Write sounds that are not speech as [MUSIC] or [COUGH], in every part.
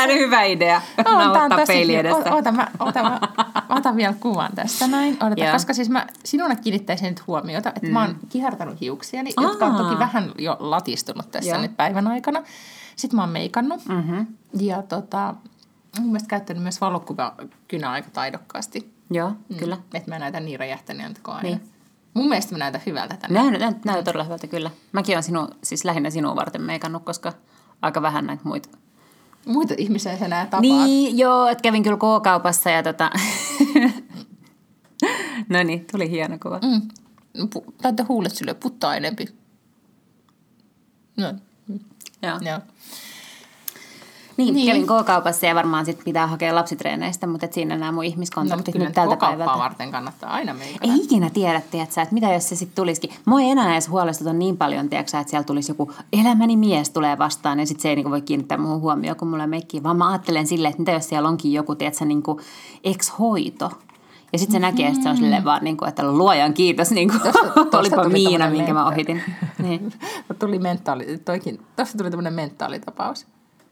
Tämä nyt hyvä idea? On, on tosi peili kiva. edestä. Ota, mä, ota, mä, otan vielä kuvan tästä näin. Odota, Joo. koska siis mä sinulle kiinnittäisin nyt huomiota, että mm. mä oon kihartanut hiuksiani, jotka on Aa. toki vähän jo latistunut tässä Joo. nyt päivän aikana. Sitten mä oon meikannut Mm-hmm. ja tota, mun mielestä käyttänyt myös valokuvakynää aika taidokkaasti. Joo, Mm. kyllä. Että mä näytän niin räjähtäneeltä kuin aina. Niin. Mun mielestä mä näytän hyvältä tänne. Näyt, näyt, näyt todella hyvältä, kyllä. Mäkin olen sinu, siis lähinnä sinua varten meikannut, koska aika vähän näitä muita. Muita ihmisiä sä näet tapaat. Niin, joo, että kävin kyllä K-kaupassa ja tota... [LAUGHS] no niin, tuli hieno kuva. Mm. Pu- Laita huulet sille puttaa enempi. No, Joo. joo. Niin, Niin. niin, kävin K-kaupassa ja varmaan sit pitää hakea lapsitreeneistä, mutta et siinä nämä mun No, ihmiskontaktit kyllä nyt tältä päivältä. varten kannattaa aina meikata. Ei ikinä tiedä, tiedätkö, että mitä jos se sitten tulisikin. Mua ei enää edes huolestuta niin paljon, tiedätkö, että siellä tulisi joku elämäni mies tulee vastaan ja sitten se ei niinku voi kiinnittää muuhun huomioon, kun mulla ei meikkiä. Vaan mä ajattelen silleen, että mitä jos siellä onkin joku, tiedätkö, niinku ex-hoito. Ja sitten se näkee, että se on silleen vaan, niinku, että luojan kiitos, niin kuin Tosta- tosta olipa tuli Miina, minkä mä ohitin. Niin. [LAUGHS] Tuli mentaali, toikin, tossa tuli tämmöinen mentaalitapaus.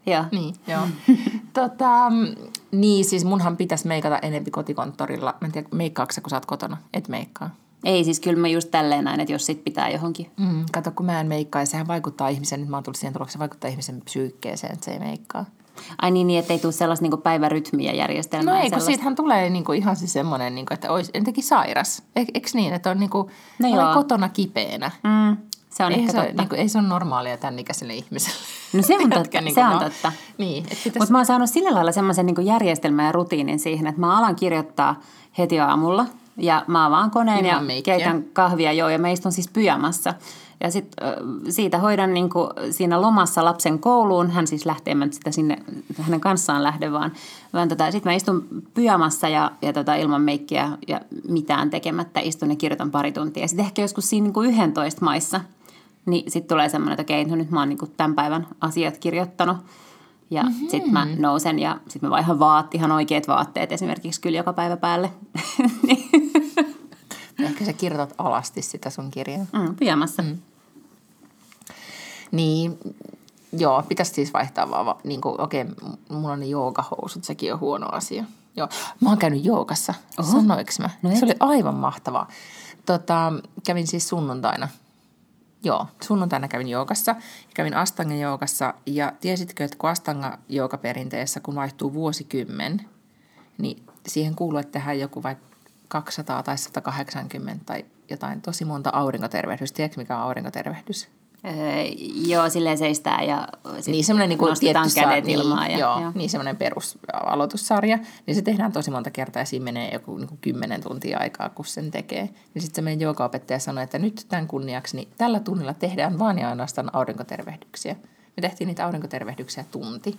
Joo. Niin, joo. [LAUGHS] tota, mm, niin, siis munhan pitäisi meikata enempi kotikonttorilla. Mä en tiedä, meikkaatko sä, kun sä oot kotona? Et meikkaa. Ei siis kyllä mä just tälleen näin, että jos sit pitää johonkin. Mm, kato, kun mä en meikkaa, ja sehän vaikuttaa ihmisen, nyt mä oon tullut siihen tulokseen, se vaikuttaa ihmisen psyykkeeseen, että se ei meikkaa. Ai niin, niin ettei tule sellaista niinku päivärytmiä järjestelmää. No ei, kun siitähän tulee niinku ihan siis semmoinen, niinku, että olisi jotenkin sairas. Eikö niin, että on niinku, No olen joo. kotona kipeänä. Mm, se on ei, ehkä se, totta. niinku, ei se ole normaalia tämän ikäiselle ihmiselle. No se on Tiedätkö, [LAUGHS] totta, niinku se on totta. Niin, että pitäisi... Mutta mä oon saanut sillä lailla semmoisen niin järjestelmän ja rutiinin siihen, että mä alan kirjoittaa heti aamulla ja mä avaan koneen Ilman ja meikkiä. keitän kahvia joo ja mä istun siis pyjamassa. Ja sitten siitä hoidan niin kuin siinä lomassa lapsen kouluun. Hän siis lähtee, mä sitä sinne hänen kanssaan lähde, vaan, vaan tota, sitten mä istun pyjamassa ja, ja tota, ilman meikkiä ja mitään tekemättä istun ja kirjoitan pari tuntia. Sitten ehkä joskus siinä niin kuin 11 maissa, niin sitten tulee semmoinen, että okei, no nyt mä oon niin kuin tämän päivän asiat kirjoittanut. Ja mm-hmm. sitten mä nousen ja sitten mä vaihan vaat, ihan oikeat vaatteet esimerkiksi kyllä joka päivä päälle. Niin, [LAUGHS] Ehkä sä kirjoitat alasti sitä sun kirjaa. mm, pyjamassa. Mm. Niin, joo, pitäisi siis vaihtaa vaan, va- niin kuin, okei, m- mulla on ne joogahousut, sekin on huono asia. Joo, mä oon käynyt joogassa, Oho. sanoinko mä? No et. se oli aivan mahtavaa. Tota, kävin siis sunnuntaina. Joo, sunnuntaina kävin joogassa. Kävin Astanga joogassa ja tiesitkö, että kun Astanga joogaperinteessä, kun vaihtuu vuosikymmen, niin siihen kuuluu, että tehdään joku vaikka 200 tai 180 tai jotain tosi monta aurinkotervehdystä. Tiedätkö, mikä on aurinkotervehdys? Joo, silleen seistää ja Niin semmoinen niin nostetaan tietty kädet sa- ilmaan. Niin, ja, joo, joo. niin semmoinen perusaloitussarja. Niin se tehdään tosi monta kertaa ja siinä menee joku niin kuin kymmenen tuntia aikaa, kun sen tekee. Niin sitten se meidän joogaopettaja sanoi, että nyt tämän kunniaksi, niin tällä tunnilla tehdään vain ja ainoastaan aurinkotervehdyksiä. Me tehtiin niitä aurinkotervehdyksiä tunti.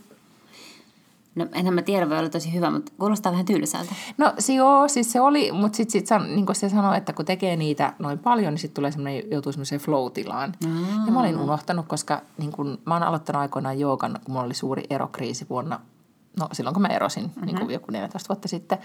No enhän mä tiedä, voi olla tosi hyvä, mutta kuulostaa vähän tylsältä. No se joo, siis se oli, mutta sitten sit, san- niin kuin se sanoi, että kun tekee niitä noin paljon, niin sitten tulee semmoinen, joutuu semmoiseen flow-tilaan. Ja mä olin unohtanut, koska niin kun, mä oon aloittanut aikoinaan joogan, kun mulla oli suuri erokriisi vuonna, no silloin kun mä erosin, mm-hmm. niin kuin joku 14 vuotta sitten.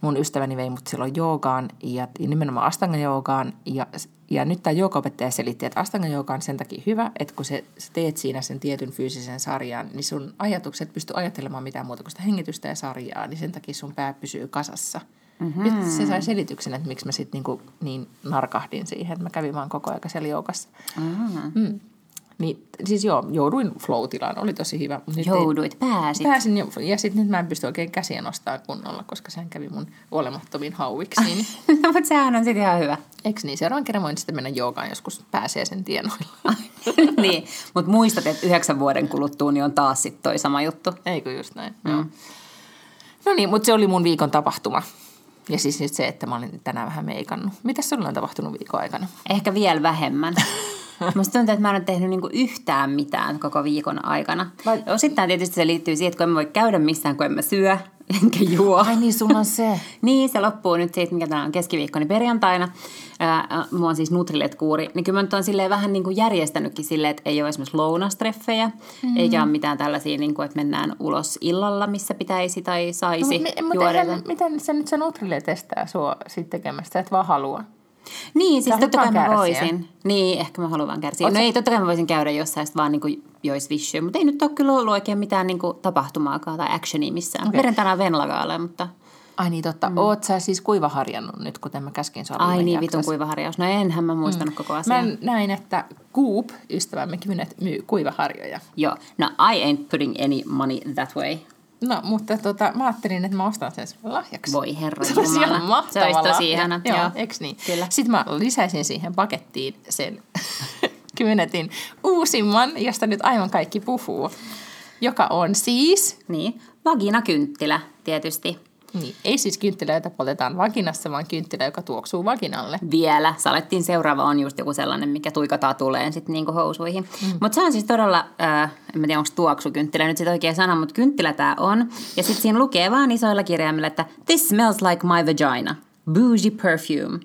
Mun ystäväni vei mut silloin joogaan ja nimenomaan astanga joogaan ja, ja nyt tämä joogaopettaja selitti, että astanga jooga on sen takia hyvä, että kun se, sä teet siinä sen tietyn fyysisen sarjan, niin sun ajatukset pysty ajattelemaan mitään muuta kuin sitä hengitystä ja sarjaa, niin sen takia sun pää pysyy kasassa. Mm-hmm. Nyt se sai selityksen, että miksi mä sitten niinku niin narkahdin siihen, että mä kävin vaan koko ajan siellä joogassa. Mm. Niin, siis joo, jouduin flow-tilaan, oli tosi hyvä. Nyt ei- Jouduit, pääsit. Pääsin jo, ja sitten nyt mä en pysty oikein käsiä nostaa kunnolla, koska sehän kävi mun olemattomiin hauviksi. Niin, [LAUGHS] no, mutta sehän on sitten ihan hyvä. Eiks niin? Seuraavan kerran voin sitten mennä joogaan joskus pääsee sen tienoilla. [LAUGHS] niin, mutta muistat, että yhdeksän vuoden kuluttua niin on taas sitten toi sama juttu. Eikö just näin? Mm. Joo. No niin, mutta se oli mun viikon tapahtuma. Ja siis nyt se, että mä olin tänään vähän meikannut. Mitä sulla on tapahtunut viikon aikana? Ehkä vielä vähemmän. [LAUGHS] [LAUGHS] Musta tuntuu, että mä en ole tehnyt niinku yhtään mitään koko viikon aikana. Vai- Osittain tietysti se liittyy siihen, että kun en voi käydä missään, kun en mä syö, [LAUGHS] enkä juo. Ai niin, sulla on se. [LAUGHS] Niin, se loppuu nyt siitä, mikä tänään on keskiviikko, niin perjantaina. Ää, mulla on siis Nutrilet-kuuri. Niin kyllä mä nyt on silleen vähän niin kuin järjestänytkin silleen, että ei ole esimerkiksi lounastreffejä, mm. eikä ole mitään tällaisia, niin kuin, että mennään ulos illalla, missä pitäisi tai saisi No, mutta juoda. eihän- miten se nyt se sua sit tekemästä, et vaan halua? Niin, siis totta kai mä voisin. Niin, ehkä mä haluan vaan kärsiä. Oot No sä- ei, totta kai mä voisin käydä jossain, vaan niin kuin jois vissyä. Mutta ei nyt ole kyllä ollut oikein mitään niin kuin tapahtumaakaan tai actionia missään. Okay. Perjantaina on Venlagaalle, mutta Ai niin, totta. Mm. Oot sä siis kuivaharjannut nyt, kuten mä käskin sua ai niin, vitun kuivaharjaus. No enhän mä muistanut mm. koko asiaa. Mä näin, että Coop, ystävämme Kynet, myy kuivaharjoja. Joo, no I ain't putting any money that way. No, mutta tota, mä ajattelin, että mä ostan sen sulle lahjaksi. Voi herra Se olisi ihan mahtava Se olisi tosi ihana. Joo, Joo. eiks niin? Kyllä. Sitten mä lisäisin siihen pakettiin sen [LAUGHS] Kynetin uusimman, josta nyt aivan kaikki puhuu, joka on siis, Niin, vaginakynttilä tietysti. Niin, ei siis kynttilä, jota poltetaan vaginassa, vaan kynttilä, joka tuoksuu vaginalle. Vielä. Salettiin seuraava on just joku sellainen, mikä tuikataan tuleen sitten niinku housuihin. Mm. Mutta se on siis todella, äh, en mä tiedä onko tuoksukynttilä nyt sitten oikea sana, mutta kynttilä tämä on. Ja sitten siinä lukee vaan isoilla kirjaimilla, että this smells like my vagina. Bougie perfume.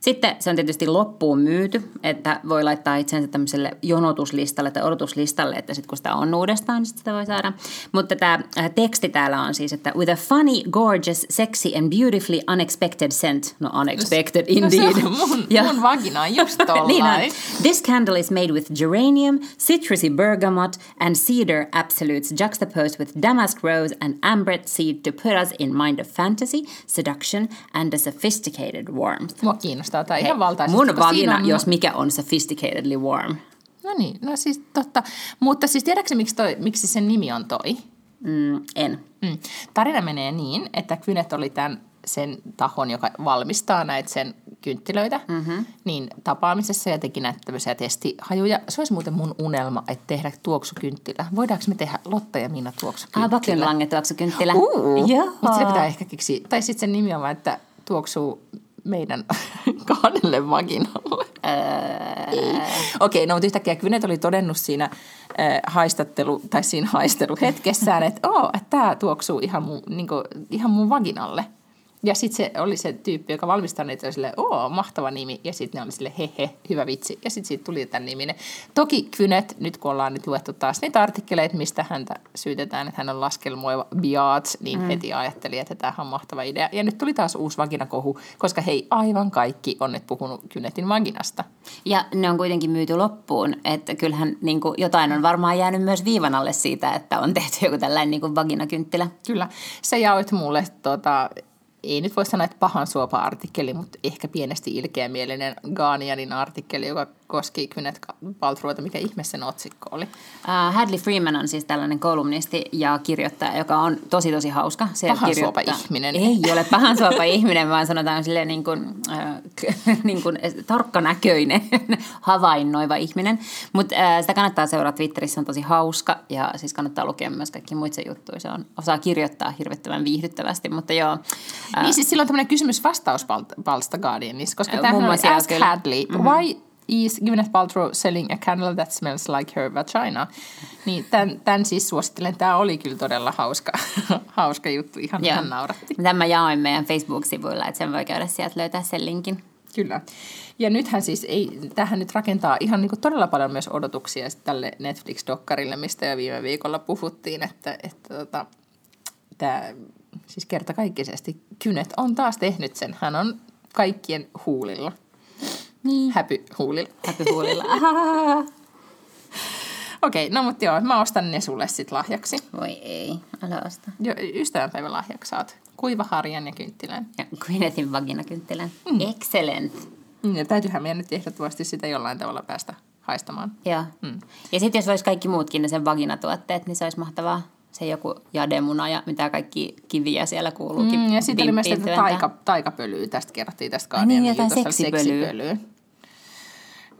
Sitten se on tietysti loppuun myyty, että voi laittaa itsensä tämmöiselle jonotuslistalle tai odotuslistalle, että sitten kun sitä on uudestaan, niin sit sitä voi saada. Mutta tämä äh, teksti täällä on siis, että with a funny, gorgeous, sexy and beautifully unexpected scent. No unexpected indeed. No se on mun, Ja- mun vagina on just [LAUGHS] tollain. niin on. This candle is made with geranium, citrusy bergamot, and cedar absolutes juxtaposed with damask rose and ambret seed to put us in mind of fantasy, seduction, and a sophisticated warmth. Mua kiinnostaa tämä Hei, ihan valtaisesti. mun vagina, on- jos mikä on sophisticatedly warm. No niin, no siis totta. Mutta siis tiedätkö miksi, toi, miksi sen nimi on toi? Mm, en. Mm. Tarina menee niin, että Kynet oli tämän sen tahon, joka valmistaa näitä sen kynttilöitä, mm-hmm. niin tapaamisessa ja teki näitä tämmöisiä testihajuja. Se olisi muuten mun unelma, että tehdä tuoksukynttilä. Voidaanko me tehdä Lotta ja Minna Ah, tuoksukynttilä? Bakenlange tuoksukynttilä. Uh, mutta se pitää ehkä keksiä. Tai sitten sen nimi on vaan, että tuoksuu meidän [LAUGHS] kahdelle vaginalle. Ei. Okei, no mutta yhtäkkiä Kynet oli todennut siinä äh, haistattelu, tai siinä haisteluhetkessään, että oh, että tämä tuoksuu ihan mun, niin kuin, ihan mun vaginalle. Ja sitten se oli se tyyppi, joka valmistaa niitä, sille, oo, mahtava nimi. Ja sitten ne oli sille, hehe, hyvä vitsi. Ja sitten siitä tuli tämän niminen. Toki Kynet, nyt kun ollaan nyt luettu taas niitä artikkeleita, mistä häntä syytetään, että hän on laskelmoiva biats, niin mm. heti ajattelin, että tämä on mahtava idea. Ja nyt tuli taas uusi vaginakohu, koska hei, aivan kaikki on nyt puhunut Kynetin vaginasta. Ja ne on kuitenkin myyty loppuun, että kyllähän niin kuin, jotain on varmaan jäänyt myös viivan alle siitä, että on tehty joku tällainen niin kuin vaginakynttilä. Kyllä, sä jaoit mulle, tota, ei nyt voi sanoa, että pahan suopa artikkeli, mutta ehkä pienesti ilkeämielinen Guardianin artikkeli, joka koski Kynet Paltruota, mikä ihme sen otsikko oli. Uh, Hadley Freeman on siis tällainen kolumnisti ja kirjoittaja, joka on tosi tosi hauska. Se Pahansuopa kirjoittaa- ihminen. Ei ole [LAUGHS] pahansuopa ihminen, vaan sanotaan silleen niin kuin, äh, [LAUGHS] niin kuin tarkkanäköinen, [LAUGHS] havainnoiva ihminen. Mutta äh, sitä kannattaa seurata Twitterissä, se on tosi hauska ja siis kannattaa lukea myös kaikki muita sen juttuja. Se on, osaa kirjoittaa hirvittävän viihdyttävästi, mutta joo. Äh. Niin siis silloin tämmöinen kysymys-vastauspalsta Guardianissa, koska Äh, tämähän muun on Ask kyllä. Hadley, why is Gwyneth Paltrow selling a candle that smells like her vagina? Niin tämän, tämän siis suosittelen. Tämä oli kyllä todella hauska, [LAUGHS] hauska juttu, ihan, Joo. ihan nauratti. Tämän mä jaoin meidän Facebook-sivuilla, että sen voi käydä sieltä löytää sen linkin. Kyllä. Ja nythän siis ei, tähän nyt rakentaa ihan niin todella paljon myös odotuksia tälle Netflix-dokkarille, mistä jo viime viikolla puhuttiin, että, että tota, tämä siis kertakaikkisesti Kynet on taas tehnyt sen. Hän on kaikkien huulilla. Niin. Häpy huulilla. Häpyhuulilla. [LAUGHS] Okei, no mutta joo, mä ostan ne sulle sit lahjaksi. Voi ei, älä osta. Jo, ystävänpäivän lahjaksi saat kuivaharjan ja kynttilän. Ja Gwynethin vaginakynttilän. Mm. Excellent. Mm, Ja täytyyhän meidän nyt ehdottomasti sitä jollain tavalla päästä haistamaan. Joo. Mm. Ja sitten jos olisi kaikki muutkin ne sen vaginatuotteet, niin se olisi mahtavaa. Se joku jademuna ja mitä kaikki kiviä siellä kuuluukin. Mm, ja sitten oli myös taika, taikapölyä, tästä kerrottiin tästä Ai niin, jotain seksipölyä. seksipölyä.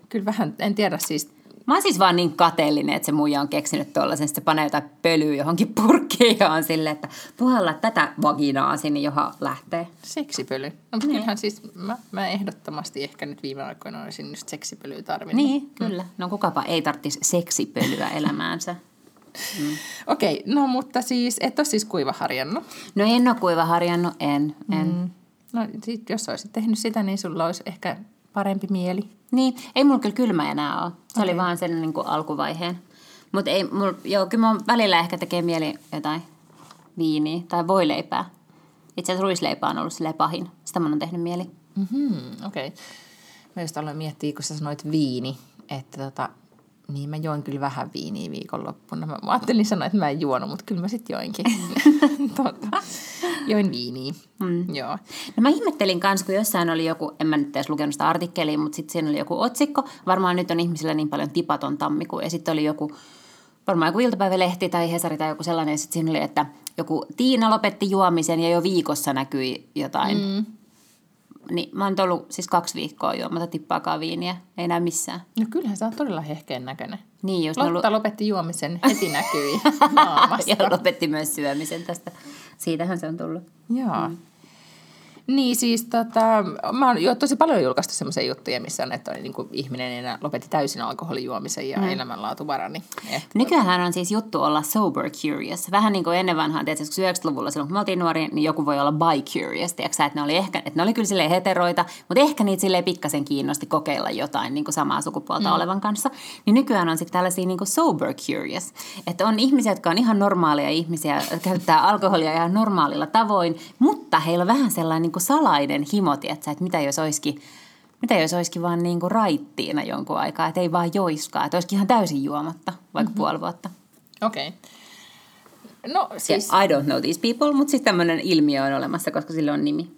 Kyllä vähän, en tiedä siis, Mä oon siis vaan niin kateellinen, että se muija on keksinyt tuollaisen, se panee jotain pölyä johonkin [LAUGHS] purkkiin ja on silleen, että puhalla tätä vaginaa sinne, johon lähtee. Seksipöly. No, Niin. kyllähän siis mä, mä ehdottomasti ehkä nyt viime aikoina olisin just seksipölyä tarvinnut. Niin, kyllä. No kukapa ei tarvitsisi seksipölyä elämäänsä. [LAUGHS] Okei, no mutta siis, et ole siis kuivaharjannut. No en ole kuiva harjannut, en. en. Mm. No sit, jos olisit tehnyt sitä, niin sulla olisi ehkä parempi mieli. Niin, ei mulla kyllä kylmä enää ole. Se okay. Oli vaan sen niin kuin alkuvaiheen. Mutta ei, mulla, joo, kyllä mun välillä ehkä tekee mieli jotain viiniä tai voileipää. Itse asiassa ruisleipä on ollut silleen pahin. Sitä mun on tehnyt mieli. Mm-hmm, okei. Okay. Mä just aloin miettiä, kun sä sanoit viini, että tota, niin mä join kyllä vähän viiniä viikonloppuna. Mä, mä ajattelin sanoa, että mä en juonut, mutta kyllä mä sitten joinkin. [LAUGHS] tota, join viiniä, mm. joo. No mä ihmettelin kanssa, kun jossain oli joku, en mä nyt edes lukenut sitä artikkelia, mutta sitten siinä oli joku otsikko. Varmaan nyt on ihmisillä niin paljon tipaton tammikuu. Ja sitten oli joku, varmaan joku iltapäivälehti tai Hesari tai joku sellainen. Ja sitten siinä oli, että joku Tiina lopetti juomisen ja jo viikossa näkyi jotain. Mm. Niin mä oon nyt ollut siis kaksi viikkoa juomatta tippaakaan viiniä. Ei näy missään. No kyllähän sä oot todella hehkeen näköinen. Niin, just ne ollut, Lotta lopetti juomisen, [LAUGHS] heti näkyi [LAUGHS] naamasta. ja lopetti myös syömisen tästä. Siitähän se on tullut. Joo. Mm. Niin siis tota, mä oon jo tosi paljon julkaistu semmoisia juttuja, missä on, että niin kuin ihminen enää lopetti täysin alkoholijuomisen ja mm. elämänlaatu parani. Että Nykyään on siis juttu olla sober curious. Vähän niin kuin ennen vanhaan, tietysti kun 90-luvulla silloin kun me oltiin nuoria, niin joku voi olla bi curious, tiedätkö, että ne oli, ehkä, että ne oli kyllä silleen heteroita, mutta ehkä niitä silleen pikkasen kiinnosti kokeilla jotain niin kuin samaa sukupuolta mm. olevan kanssa. Niin nykyään on sitten tällaisia niin kuin sober curious, että on ihmisiä, jotka on ihan normaaleja ihmisiä, käyttää alkoholia ihan normaalilla tavoin, mutta heillä on vähän sellainen niin kuin salainen himo, tiedätkö, että mitä jos olisikin mitä jos olisikin vaan niin kuin raittiina jonkun aikaa, että ei vaan joiskaa, että olisikin ihan täysin juomatta, vaikka mm-hmm. puoli vuotta. Okei. Okay. No Siis... siis, I don't know these people, mutta sitten tämmöinen ilmiö on olemassa, koska sillä on nimi.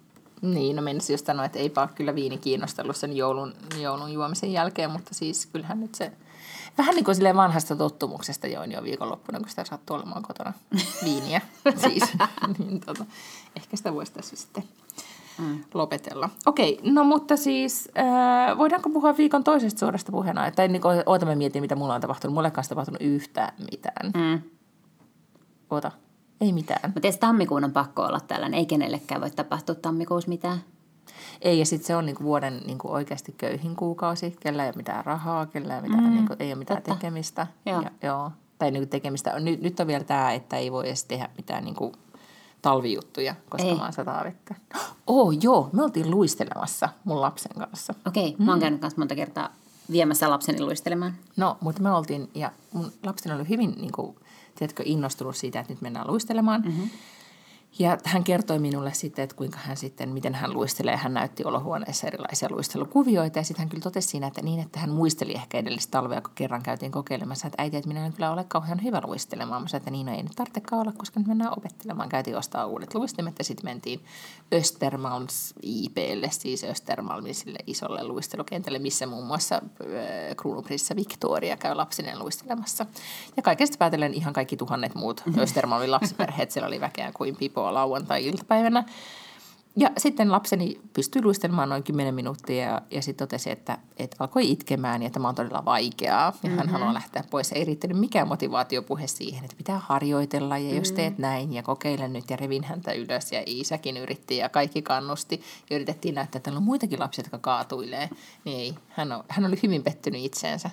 niin, no menisin just sanoa, että eipä ole kyllä viini kiinnostellut sen joulun, joulun juomisen jälkeen, mutta siis kyllähän nyt se, vähän niin kuin silleen vanhasta tottumuksesta join jo viikonloppuna, kun sitä sattuu olemaan kotona viiniä. [LAUGHS] siis, niin tota, ehkä sitä voisi tässä sitten mm. lopetella. Okei, no mutta siis äh, voidaanko puhua viikon toisesta suorasta puheena? Tai niin kuin, oota mä mietin, mitä mulla on tapahtunut. Mulle ei tapahtunut yhtään mitään. Mm. Oota, ei mitään. Mutta tietysti tammikuun on pakko olla tällainen. Ei kenellekään voi tapahtua tammikuussa mitään. Ei, ja sitten se on niinku vuoden niinku oikeasti köyhin kuukausi. Kellä ei ole mitään rahaa, kellä ei, mitään, mm, niinku, ei ole mitään totta. tekemistä. Joo. Ja, joo. Tai niinku tekemistä. Nyt, nyt on vielä tämä, että ei voi edes tehdä mitään niinku talvijuttuja, koska Ei. vaan sataa vettä. Oh joo, me oltiin luistelemassa mun lapsen kanssa. Okei, mä oon käynyt kanssa monta kertaa viemässä lapseni luistelemaan. No, mutta me oltiin, ja mun lapseni oli hyvin, niin kuin, tiedätkö, innostunut siitä, että nyt mennään luistelemaan. Mm-hmm. Ja hän kertoi minulle sitten, että kuinka hän sitten, miten hän luistelee. Hän näytti olohuoneessa erilaisia luistelukuvioita ja sitten hän kyllä totesi siinä, että niin, että hän muisteli ehkä edellistä talvea, kun kerran käytiin kokeilemassa, että äiti, että minä en kyllä ole kauhean hyvä luistelemaan. Mä sanoin, että niin, no ei nyt tarvitsekaan olla, koska nyt mennään opettelemaan. Käytiin ostaa uudet luistimet ja sitten mentiin Östermalms IPlle, siis Östermalmin sille isolle luistelukentälle, missä muun muassa äh, kruunuprinsessa Victoria käy lapsineen luistelemassa. Ja kaikesta päätellen ihan kaikki tuhannet muut Östermalmin lapsiperheet, siellä oli väkeä kuin pipoa lauantai-iltapäivänä. Ja sitten lapseni pystyi luistelemaan noin 10 minuuttia ja, ja sitten totesi, että, että alkoi itkemään ja tämä on todella vaikeaa. Ja hän mm-hmm. haluaa lähteä pois. Ei riittänyt mikään motivaatiopuhe siihen, että pitää harjoitella ja jos teet näin ja kokeile nyt ja revin häntä ylös. Ja Iisäkin yritti ja kaikki kannusti. Ja yritettiin näyttää, että täällä on muitakin lapsia, jotka kaatuilee. Niin ei, hän, on, hän oli hyvin pettynyt itseensä.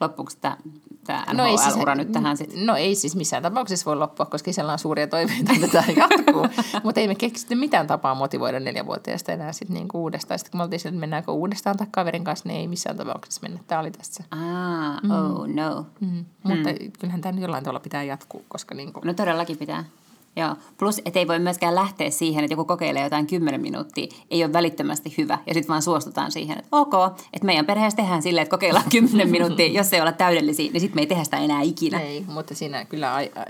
Loppuuko tämä, tämä NHL-ura nyt tähän sitten? No ei siis missään tapauksessa voi loppua, koska siellä on suuria toiveita, että tämä jatkuu. [LAUGHS] Mutta ei me keksitty mitään tapaa motivoida neljävuotiaista enää sitten niinku uudestaan. Sitten kun me oltiin sieltä, että mennäänkö uudestaan tai kaverin kanssa, niin ei missään tapauksessa mennä. Tämä oli tässä. Ah, oh no. Mm. Mutta kyllähän tämä nyt jollain tavalla pitää jatkuu, koska niinku, No todellakin pitää. Joo. Plus, että ei voi myöskään lähteä siihen, että joku kokeilee jotain 10 minuuttia, ei ole välittömästi hyvä, ja sitten vaan suostutaan siihen, että ok, että meidän perheessä tehdään silleen, että kokeillaan 10 minuuttia, [LAUGHS] jos ei olla täydellisiä, niin sitten me ei tehdä sitä enää ikinä. ei, mutta siinä kyllä ai, ai,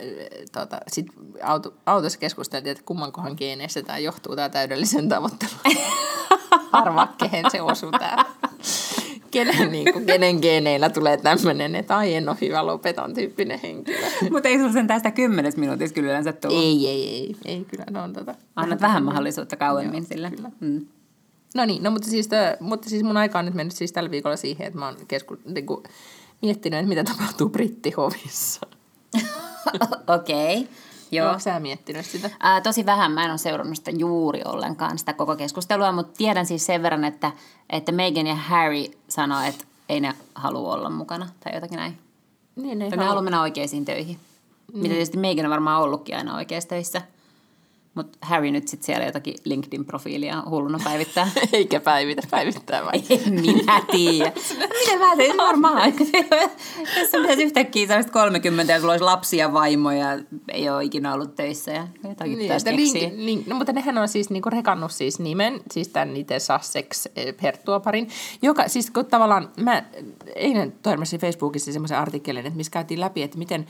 tuota, sit auto, autossa keskusteltiin, että kummankohan geeneissä tämä johtuu tämä täydellisen tavoittelu. [LAUGHS] Arvaa, kehen se osuu tämä. Kenen, [LAUGHS] niin kuin, kenen geeneillä tulee tämmöinen, että ai en ole hyvä, lopetan tyyppinen henkilö. [LAUGHS] Mutta ei sulla sen tästä 10 minuutissa kyllä yleensä tule. Ei, ei, ei, ei kyllä, ne on tota. Annat vähän mahdollisuutta kauemmin Joo, sille. kyllä. Mm. No niin, no mutta siis, tö, mutta siis mun aika on nyt mennyt siis tällä viikolla siihen, että mä oon kesku, niin kuin, miettinyt, että mitä tapahtuu brittihovissa. [LAUGHS] Okei. Okay. Joo. Oletko sä miettinyt sitä? Ää, tosi vähän, mä en ole seurannut sitä juuri ollenkaan, sitä koko keskustelua, mutta tiedän siis sen verran, että, että Meghan ja Harry sanoo, että ei ne halua olla mukana tai jotakin näin. Niin, Tai ne haluaa mennä oikeisiin töihin. Mitä tietysti Meghan on varmaan ollutkin aina oikeissa töissä. Mutta Harry nyt sitten siellä jotakin LinkedIn-profiilia hulluna päivittää. [LAUGHS] Eikä päivitä, päivittää vai? [LAUGHS] En minä tiedä. Miten mä tein varmaan? [LAUGHS] Jos sä pitäisi yhtäkkiä sä olisit 30 ja sulla olisi lapsia vaimoja ja ei ole ikinä ollut töissä ja jotakin niin, keksiä. link, link, no, mutta nehän on siis niinku rekannut siis nimen, siis tämän itse Sussex eh, Perttuoparin, joka siis kun tavallaan, mä eilen törmäsin Facebookissa semmoisen artikkelin, että missä käytiin läpi, että miten,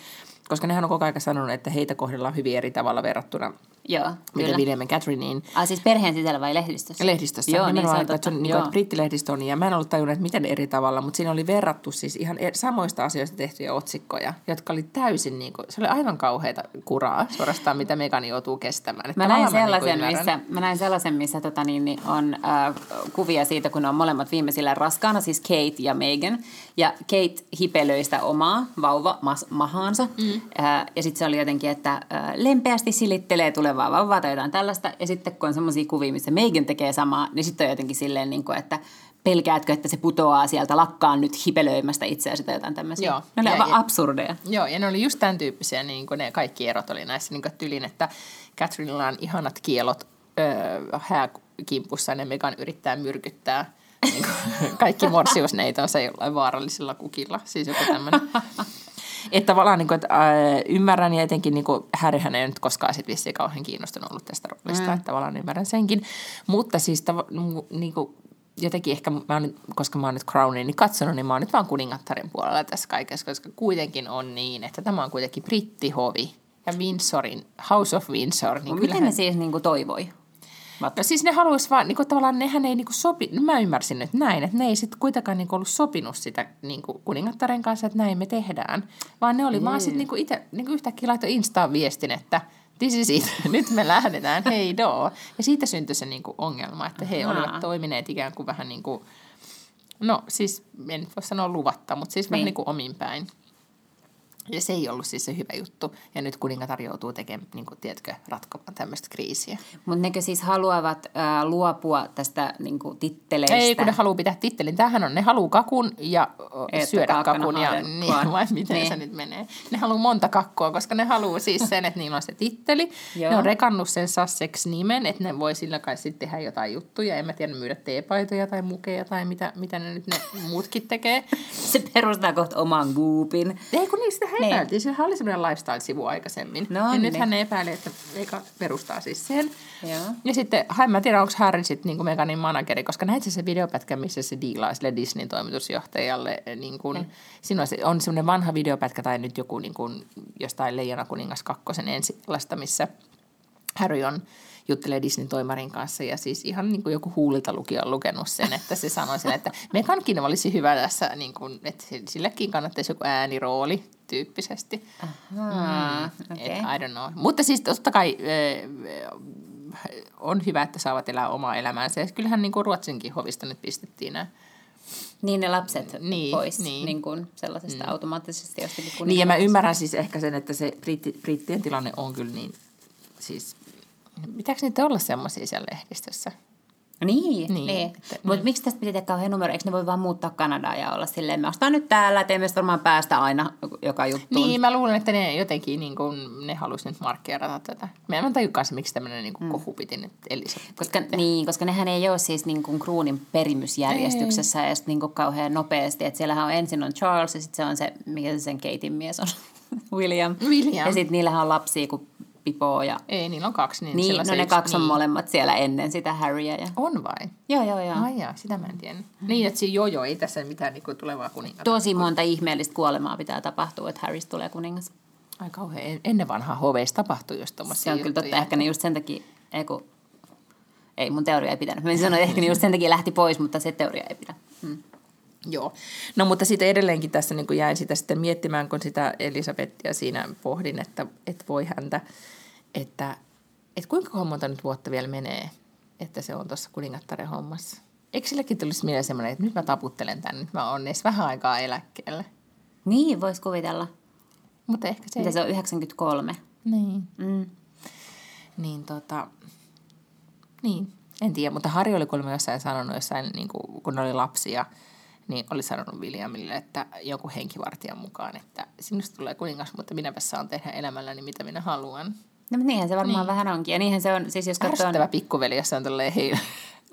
koska nehän on koko ajan sanonut, että heitä kohdellaan hyvin eri tavalla verrattuna Joo, kyllä. William ja Catherine Ah, siis perheen sisällä vai lehdistössä? lehdistössä. Joo, niin se on totta. niin kuin, brittilehdistö on, ja mä en ollut tajunnut, että miten eri tavalla, mutta siinä oli verrattu siis ihan er- samoista asioista tehtyjä otsikkoja, jotka oli täysin, niin kuin, se oli aivan kauheita kuraa suorastaan, mitä Megan joutuu kestämään. Että Mä näin, mä sellaisen, niin missä, mä näin sellaisen, missä tota, niin, niin on äh, kuvia siitä, kun ne on molemmat viimeisillä raskaana, siis Kate ja Meghan. Ja Kate hipelöi sitä omaa vauva mas, mahaansa. Mm. Äh, ja sitten se oli jotenkin, että äh, lempeästi silittelee tulevaa vauvaa tai jotain tällaista. Ja sitten kun on semmoisia kuvia, missä Meghan tekee samaa, niin sitten on jotenkin silleen, niin kuin, että pelkäätkö, että se putoaa sieltä, lakkaan nyt hipelöimästä itseäsi tai jotain tämmöisiä. Joo. Ne oli Ja- aivan ja- absurdeja. Joo, ja ne oli just tämän tyyppisiä, niin kuin ne kaikki erot oli näissä niin kuin tylin, että Catherinella on ihanat kielot öö, hääkimpussa, ja Megan yrittää myrkyttää niin kuin, [LAUGHS] kaikki morsiusneitonsa jollain vaarallisella kukilla, siis joku tämmöinen. [LAUGHS] Että tavallaan, niin kuin, että, ää, ymmärrän ja etenkin niin kuin, Harryhän ei nyt koskaan sit vissiin kauhean kiinnostunut ollut tästä roolista, mm. että tavallaan ymmärrän senkin. Mutta siis tava, niin kuin, jotenkin ehkä, mä oon, koska mä oon nyt Crownin niin katsonut, niin mä oon nyt vaan kuningattaren puolella tässä kaikessa, koska kuitenkin on niin, että tämä on kuitenkin brittihovi ja Windsorin, House of Windsor. Niin Miten ne siis niin kuin toivoi? No siis ne haluaisi vaan, niin kuin, tavallaan nehän ei niin kuin sopi, no mä ymmärsin nyt näin, että ne ei sitten kuitenkaan niin kuin ollut sopinut sitä niin kuin kuningattaren kanssa, että näin me tehdään. Vaan ne oli vaan sitten niin kuin itse niin kuin yhtäkkiä laittoi Instaan viestin, että this is it, [LAUGHS] nyt me lähdetään, hei doo. Ja siitä syntyi se niin kuin ongelma, että he Ahaa. olivat toimineet ikään kuin vähän niin kuin, no siis en voi sanoa luvatta, mutta siis vähän Niin. niin kuin omin päin. Ja se ei ollut siis se hyvä juttu. Ja nyt kuningatar joutuu tekemään, niin kuin, tiedätkö, ratkomaan tämmöistä kriisiä. Mutta nekö siis haluavat äh, luopua tästä niin kuin, titteleistä? Ei, kun ne haluaa pitää tittelin. Tämähän on, ne haluaa kakun ja Että syödä kakun. Ja, niin, vai miten Niin. se nyt menee. Ne haluaa monta kakkua, koska ne haluaa siis sen, että niillä on se titteli. Joo. ne on rekannut sen Sussex-nimen, että ne voi sillä kai sitten tehdä jotain juttuja. En mä tiedä, myydä teepaitoja tai mukeja tai mitä, mitä ne nyt ne muutkin tekee. [LAUGHS] Se perustaa kohta oman guupin. Ei kun niistä Niin. epäiltiin. Sehän oli semmoinen lifestyle-sivu aikaisemmin. No ja niin. nythän ne epäili, että Vega perustaa siis sen. Joo. Ja sitten, en mä tiedä, onko Harry sitten niin Meganin manageri, koska näit sä se videopätkä, missä se diilaa sille Disneyn toimitusjohtajalle. Niin kuin, siinä on, se- on semmoinen vanha videopätkä tai nyt joku niin kuin, jostain Leijona kuningas kakkosen ensilasta, missä Harry on juttelee Disneyn toimarin kanssa ja siis ihan niin kuin joku huulilta lukija on lukenut sen, että se sanoi sille, että Megankin olisi hyvä tässä, niin kuin, että sillekin kannattaisi joku äänirooli tyyppisesti. Ah, Mm, et, I don't know. Mutta siis totta kai äh, on hyvä, että saavat elää omaa elämäänsä. Ja kyllähän niin kuin Ruotsinkin hovista nyt pistettiin nämä. Niin ne lapset Niin, pois niin. niin kuin sellaisesta mm. automaattisesti jostakin Niin ja mä ymmärrän siis ehkä sen, että se britti, brittien tilanne on kyllä niin, siis pitääkö niitä olla semmoisia siellä lehdistössä? Niin, Niin, niin. niin. että- Mutta miksi tästä pitää tehdä kauhean numero? Eikö ne voi vaan muuttaa Kanadaan ja olla silleen, me ostaa nyt täällä, että ei meistä varmaan päästä aina joka juttuun. Niin, mä luulen, että ne jotenkin niin kuin, ne halusi nyt markkeerata tätä. Mä en tajukaan se, miksi tämmöinen niin kuin kohu piti nyt Elisabeth. Koska, niin, koska nehän ei ole siis niin kuin kruunin perimysjärjestyksessä ja niin kuin kauhean nopeasti. Että siellähän on ensin on Charles ja sitten se on se, mikä se sen Katein mies on, [LAUGHS] William. William. Ja sitten niillähän on lapsia kuin Pipo ja... Ei, niillä on kaksi. Niin, Niin, no ne yksi- kaksi on niin. molemmat siellä ennen sitä Harryä. Ja... On vai? Joo, joo, joo. Ai jaa, sitä mä en tiedä. Niin, että siinä joo joo, ei tässä mitään niin kuin tulevaa kuningatta. Tosi monta ihmeellistä kuolemaa pitää tapahtua, että Harrystä tulee kuningas. Ai kauhean, en- ennen vanhaa hoveissa tapahtui just tommosia Se on kyllä totta. juttuja. Ehkä ne just sen takia, ei kun, ei mun teoria ei pitänyt. Mä sanoin, että ehkä ne just sen takia lähti pois, mutta se teoria ei pidä. Mm. Joo. No mutta sitten edelleenkin tässä niin kuin jäin sitä sitten miettimään, kun sitä Elisabetia siinä pohdin, että, että voi häntä, että, että kuinka monta nyt vuotta vielä menee, että se on tuossa kuningattaren hommassa. Eikö silläkin tulisi mieleen semmoinen, että nyt mä taputtelen tän, nyt mä oon edes vähän aikaa eläkkeellä. Niin, voisi kuvitella. Mutta ehkä se Mitä ei... se on, 93? Niin. Mm. Niin tota... Niin, en tiedä, mutta Harri oli kuulemma jossain sanonut, jossain, niin kuin, kun oli lapsia, niin oli sanonut Williamille, että joku henkivartijan mukaan, että sinusta tulee kuningas, mutta minäpä saan tehdä elämälläni mitä minä haluan. No, niinhän se varmaan niin. vähän onkin. Ja niinhän se on, siis jos katsoo... Ärsyttävä pikkuveli, jos se on tolleen hei,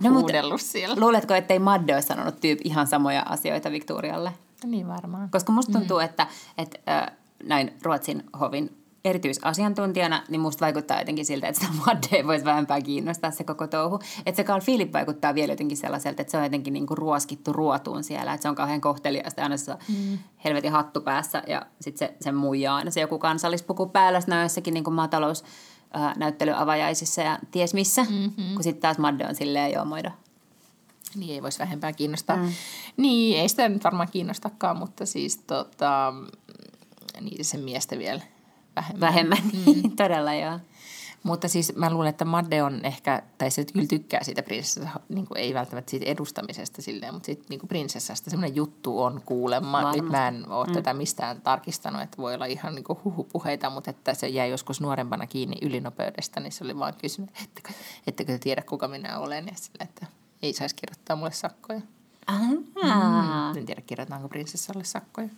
No, huudellut siellä. Luuletko, ettei Madde olisi sanonut tyyp ihan samoja asioita Victorialle? Niin varmaan. Koska musta tuntuu, mm. että, että äh, näin Ruotsin hovin erityisasiantuntijana, niin musta vaikuttaa jotenkin siltä, että sitä Madde voisi vähempää kiinnostaa se koko touhu. Että se Carl Philip vaikuttaa vielä jotenkin sellaiselta, että se on jotenkin niin kuin ruoskittu ruotuun siellä, että se on kauhean kohteliasta, aina se mm. helvetin hattu päässä ja sitten se, se muijaa aina se joku kansallispuku päällä, sitten on jossakin niin kuin maatalous äh, näyttelyavajaisissa ja ties missä, mm-hmm. kun sitten taas Madde on silleen joo moido. Niin ei voisi vähempää kiinnostaa. Mm. Niin, ei sitä nyt varmaan kiinnostakaan, mutta siis tota, niin sen miestä vielä vähemmän. Vähemmän, mm. [LAUGHS] todella joo. Mutta siis mä luulen, että Madde on ehkä, tai se kyllä tykkää siitä prinsessasta, niin ei välttämättä siitä edustamisesta silleen, mutta siitä niin prinsessasta semmoinen juttu on kuulemma. Varmasti. Nyt mä en ole mm. tätä mistään tarkistanut, että voi olla ihan niin huhupuheita, mutta että se jäi joskus nuorempana kiinni ylinopeudesta, niin se oli vaan kysynyt, ettekö, ettekö te tiedä kuka minä olen, ja sille, että ei saisi kirjoittaa mulle sakkoja. Mm. En tiedä, kirjoitetaanko prinsessalle sakkoja.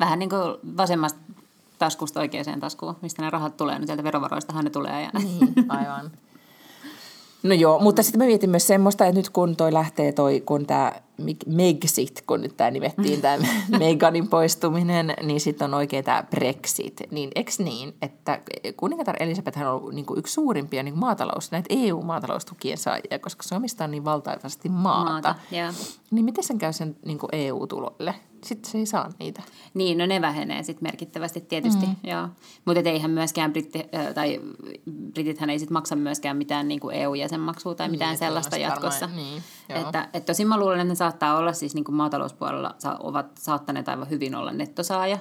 Vähän niin kuin vasemmasta taskusta oikeaan taskuun, mistä ne rahat tulee, niin sieltä verovaroistahan ne tulee. Ja... Niin, aivan. [LAUGHS] No joo, mutta sitten mä mietin myös semmoista, että nyt kun toi lähtee toi, kun tämä Megxit, kun nyt tämä nimettiin, tämä [LAUGHS] Meganin poistuminen, niin sitten on oikein tämä Brexit. Niin eks niin, että kuningatar Elisabeth on ollut niinku yksi suurimpia niinku maatalous, näitä EU-maataloustukien saajia, koska se omistaa niin valtaisesti maata. Maata. Niin miten sen käy sen niinku EU-tuloille? Sitten se ei saa niitä. Niin, no ne vähenee sitten merkittävästi tietysti, mm. joo. Mutta eihän myöskään britti, tai britithän ei sitten maksa myöskään mitään niin kuin EU-jäsenmaksua tai mitään Niin, sellaista jatkossa. varmaan, niin, joo. että, että tosin mä luulen, että ne saattaa olla siis niin kuin maatalouspuolella, sa, ovat saattaneet aivan hyvin olla nettosaaja,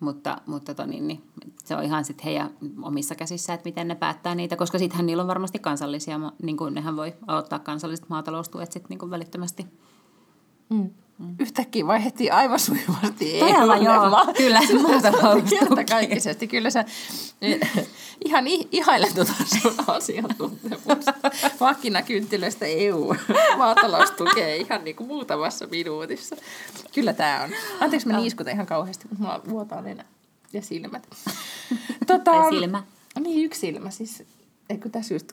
mutta, mutta to, niin, niin, se on ihan sitten heidän omissa käsissä, että miten ne päättää niitä, koska sittenhän niillä on varmasti kansallisia, niin kuin nehän voi aloittaa kansalliset maataloustuet sitten niin välittömästi. Mm. Yhtäkkiä vaihdettiin aivan sujuvasti [LAUGHS] Todella joo, [LAUGHS] kyllä, Kerta maataloustuki. kaikisesti. Kyllä sä ihan i- ihailen tuota [LAUGHS] sun asiantuntemusta. Vakinakynttilöistä EU maataloustukee ihan niin kuin muutamassa minuutissa. Kyllä tämä on. Anteeksi mä niiskutan ihan kauheasti, mutta mulla vuotaa nenä ja silmät. Tota, Tai silmä. Niin, yksi silmä siis. Ei, kun tässä just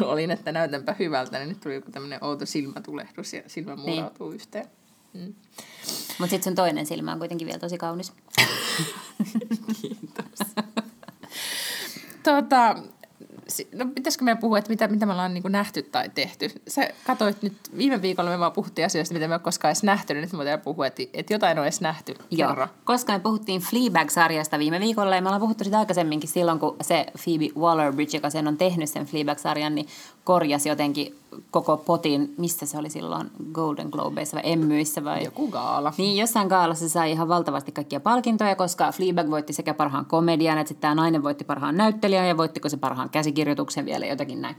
olin, että näytänpä hyvältä, niin nyt tuli joku tämmöinen outo silmätulehdus ja silmä muurautuu niin. yhteen. Mutta sitten sun toinen silmä on kuitenkin vielä tosi kaunis. [LAUGHS] Kiitos. tota, no pitäisikö meidän puhua, että mitä, mitä me ollaan niin nähty tai tehty? Sä katsoit nyt, viime viikolla me vaan puhuttiin asioista, mitä me ei ole koskaan edes nähty, niin nyt me voidaan puhua, että, että jotain on edes nähty. Joo, Kerro. koska me puhuttiin Fleabag-sarjasta viime viikolla ja me ollaan puhuttu sitä aikaisemminkin silloin, kun se Phoebe Waller-Bridge, joka sen on tehnyt sen Fleabag-sarjan, niin korjasi jotenkin koko potin, mistä se oli silloin, Golden Globeissa vai Emmyissä vai... Joku gaala. Niin, jossain gaalassa se sai ihan valtavasti kaikkia palkintoja, koska Fleabag voitti sekä parhaan komedian, että sitten tämä nainen voitti parhaan näyttelijän ja voittiko se parhaan käsikirjoituksen vielä jotakin näin.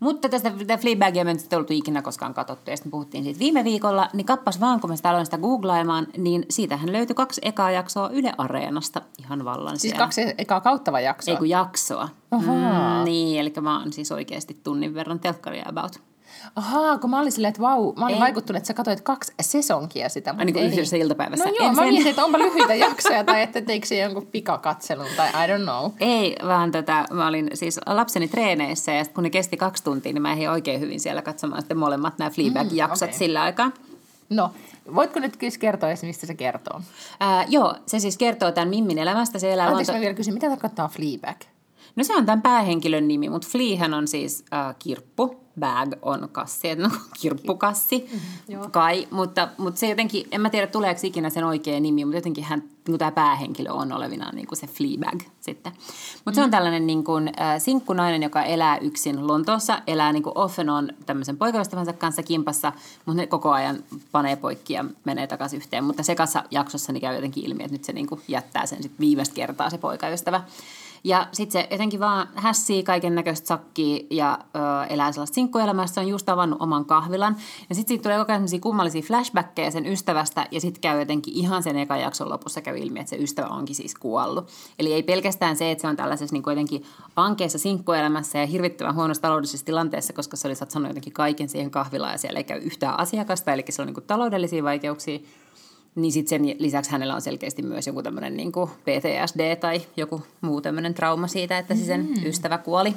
Mutta tästä Fleabagia me ei oltu ikinä koskaan katsottu ja sitten puhuttiin siitä viime viikolla, niin kappas vaan, kun mä sitä aloin sitä googlailemaan, niin siitähän löytyi kaksi ekaa jaksoa Yle Areenasta ihan vallan Siis siellä. kaksi ekaa kauttava jaksoa. Ei kun jaksoa. Ahaa. Mm, niin, eli mä oon siis oikeasti tunnin verran telkkaria about. Ahaa, kun mä olin silleen, että vau, mä olin Ei. vaikuttunut, että sä katsoit kaksi sesonkia sitä. Ai niin kuin yhdessä iltapäivässä. No joo, En mä sen- mietin, että onpa lyhyitä jaksoja tai että teikö se jonkun pikakatselun tai I don't know. Ei, vaan tota, mä olin siis lapseni treeneissä ja sit kun ne kesti kaksi tuntia, niin mä ehdin oikein hyvin siellä katsomaan sitten molemmat nämä Fleabag-jaksot okei. sillä aikaa. No, voitko nyt kyllä kertoa edes, mistä se kertoo? Ää, joo, se siis kertoo tämän Mimmin elämästä. Se elää Anteeksi, luonto... mä vielä kysyn, mitä tarkoittaa Fleabag? No se on tämän päähenkilön nimi, mutta Fleahän on siis äh, kirppu, bag on kassi, että no [LAUGHS] kirppukassi, mm-hmm, kai, mutta, mutta se jotenkin, en mä tiedä tuleeko ikinä sen oikea nimi, mutta jotenkin hän, niin tämä päähenkilö on olevinaan niin kuin se Fleabag sitten. Mutta mm-hmm. se on tällainen niin kuin, äh, sinkkunainen, joka elää yksin Lontoossa, elää niin kuin off and on tämmöisen poikaystävänsä kanssa kimpassa, mutta ne koko ajan panee poikki ja menee takaisin yhteen, mutta sekassa jaksossa niin käy jotenkin ilmi, että nyt se niin kuin jättää sen sit viimeistä kertaa se poikaystävä. Ja sitten se jotenkin vaan hässii kaiken näköistä sakkia ja ö, elää sellaista sinkkuelämässä. Se on just avannut oman kahvilan. Ja sitten siitä tulee koko ajan kummallisia flashbackkejä sen ystävästä. Ja sitten käy jotenkin ihan sen ekan jakson lopussa käy ilmi, että se ystävä onkin siis kuollut. Eli ei pelkästään se, että se on tällaisessa niin jotenkin ankeessa sinkkuelämässä ja hirvittävän huonossa taloudellisessa tilanteessa, koska se oli satsannut jotenkin kaiken siihen kahvilaan ja siellä ei käy yhtään asiakasta. Eli se on niin taloudellisia vaikeuksia niin sitten sen lisäksi hänellä on selkeästi myös joku tämmöinen niin PTSD tai joku muu tämmöinen trauma siitä, että se sen mm. ystävä kuoli.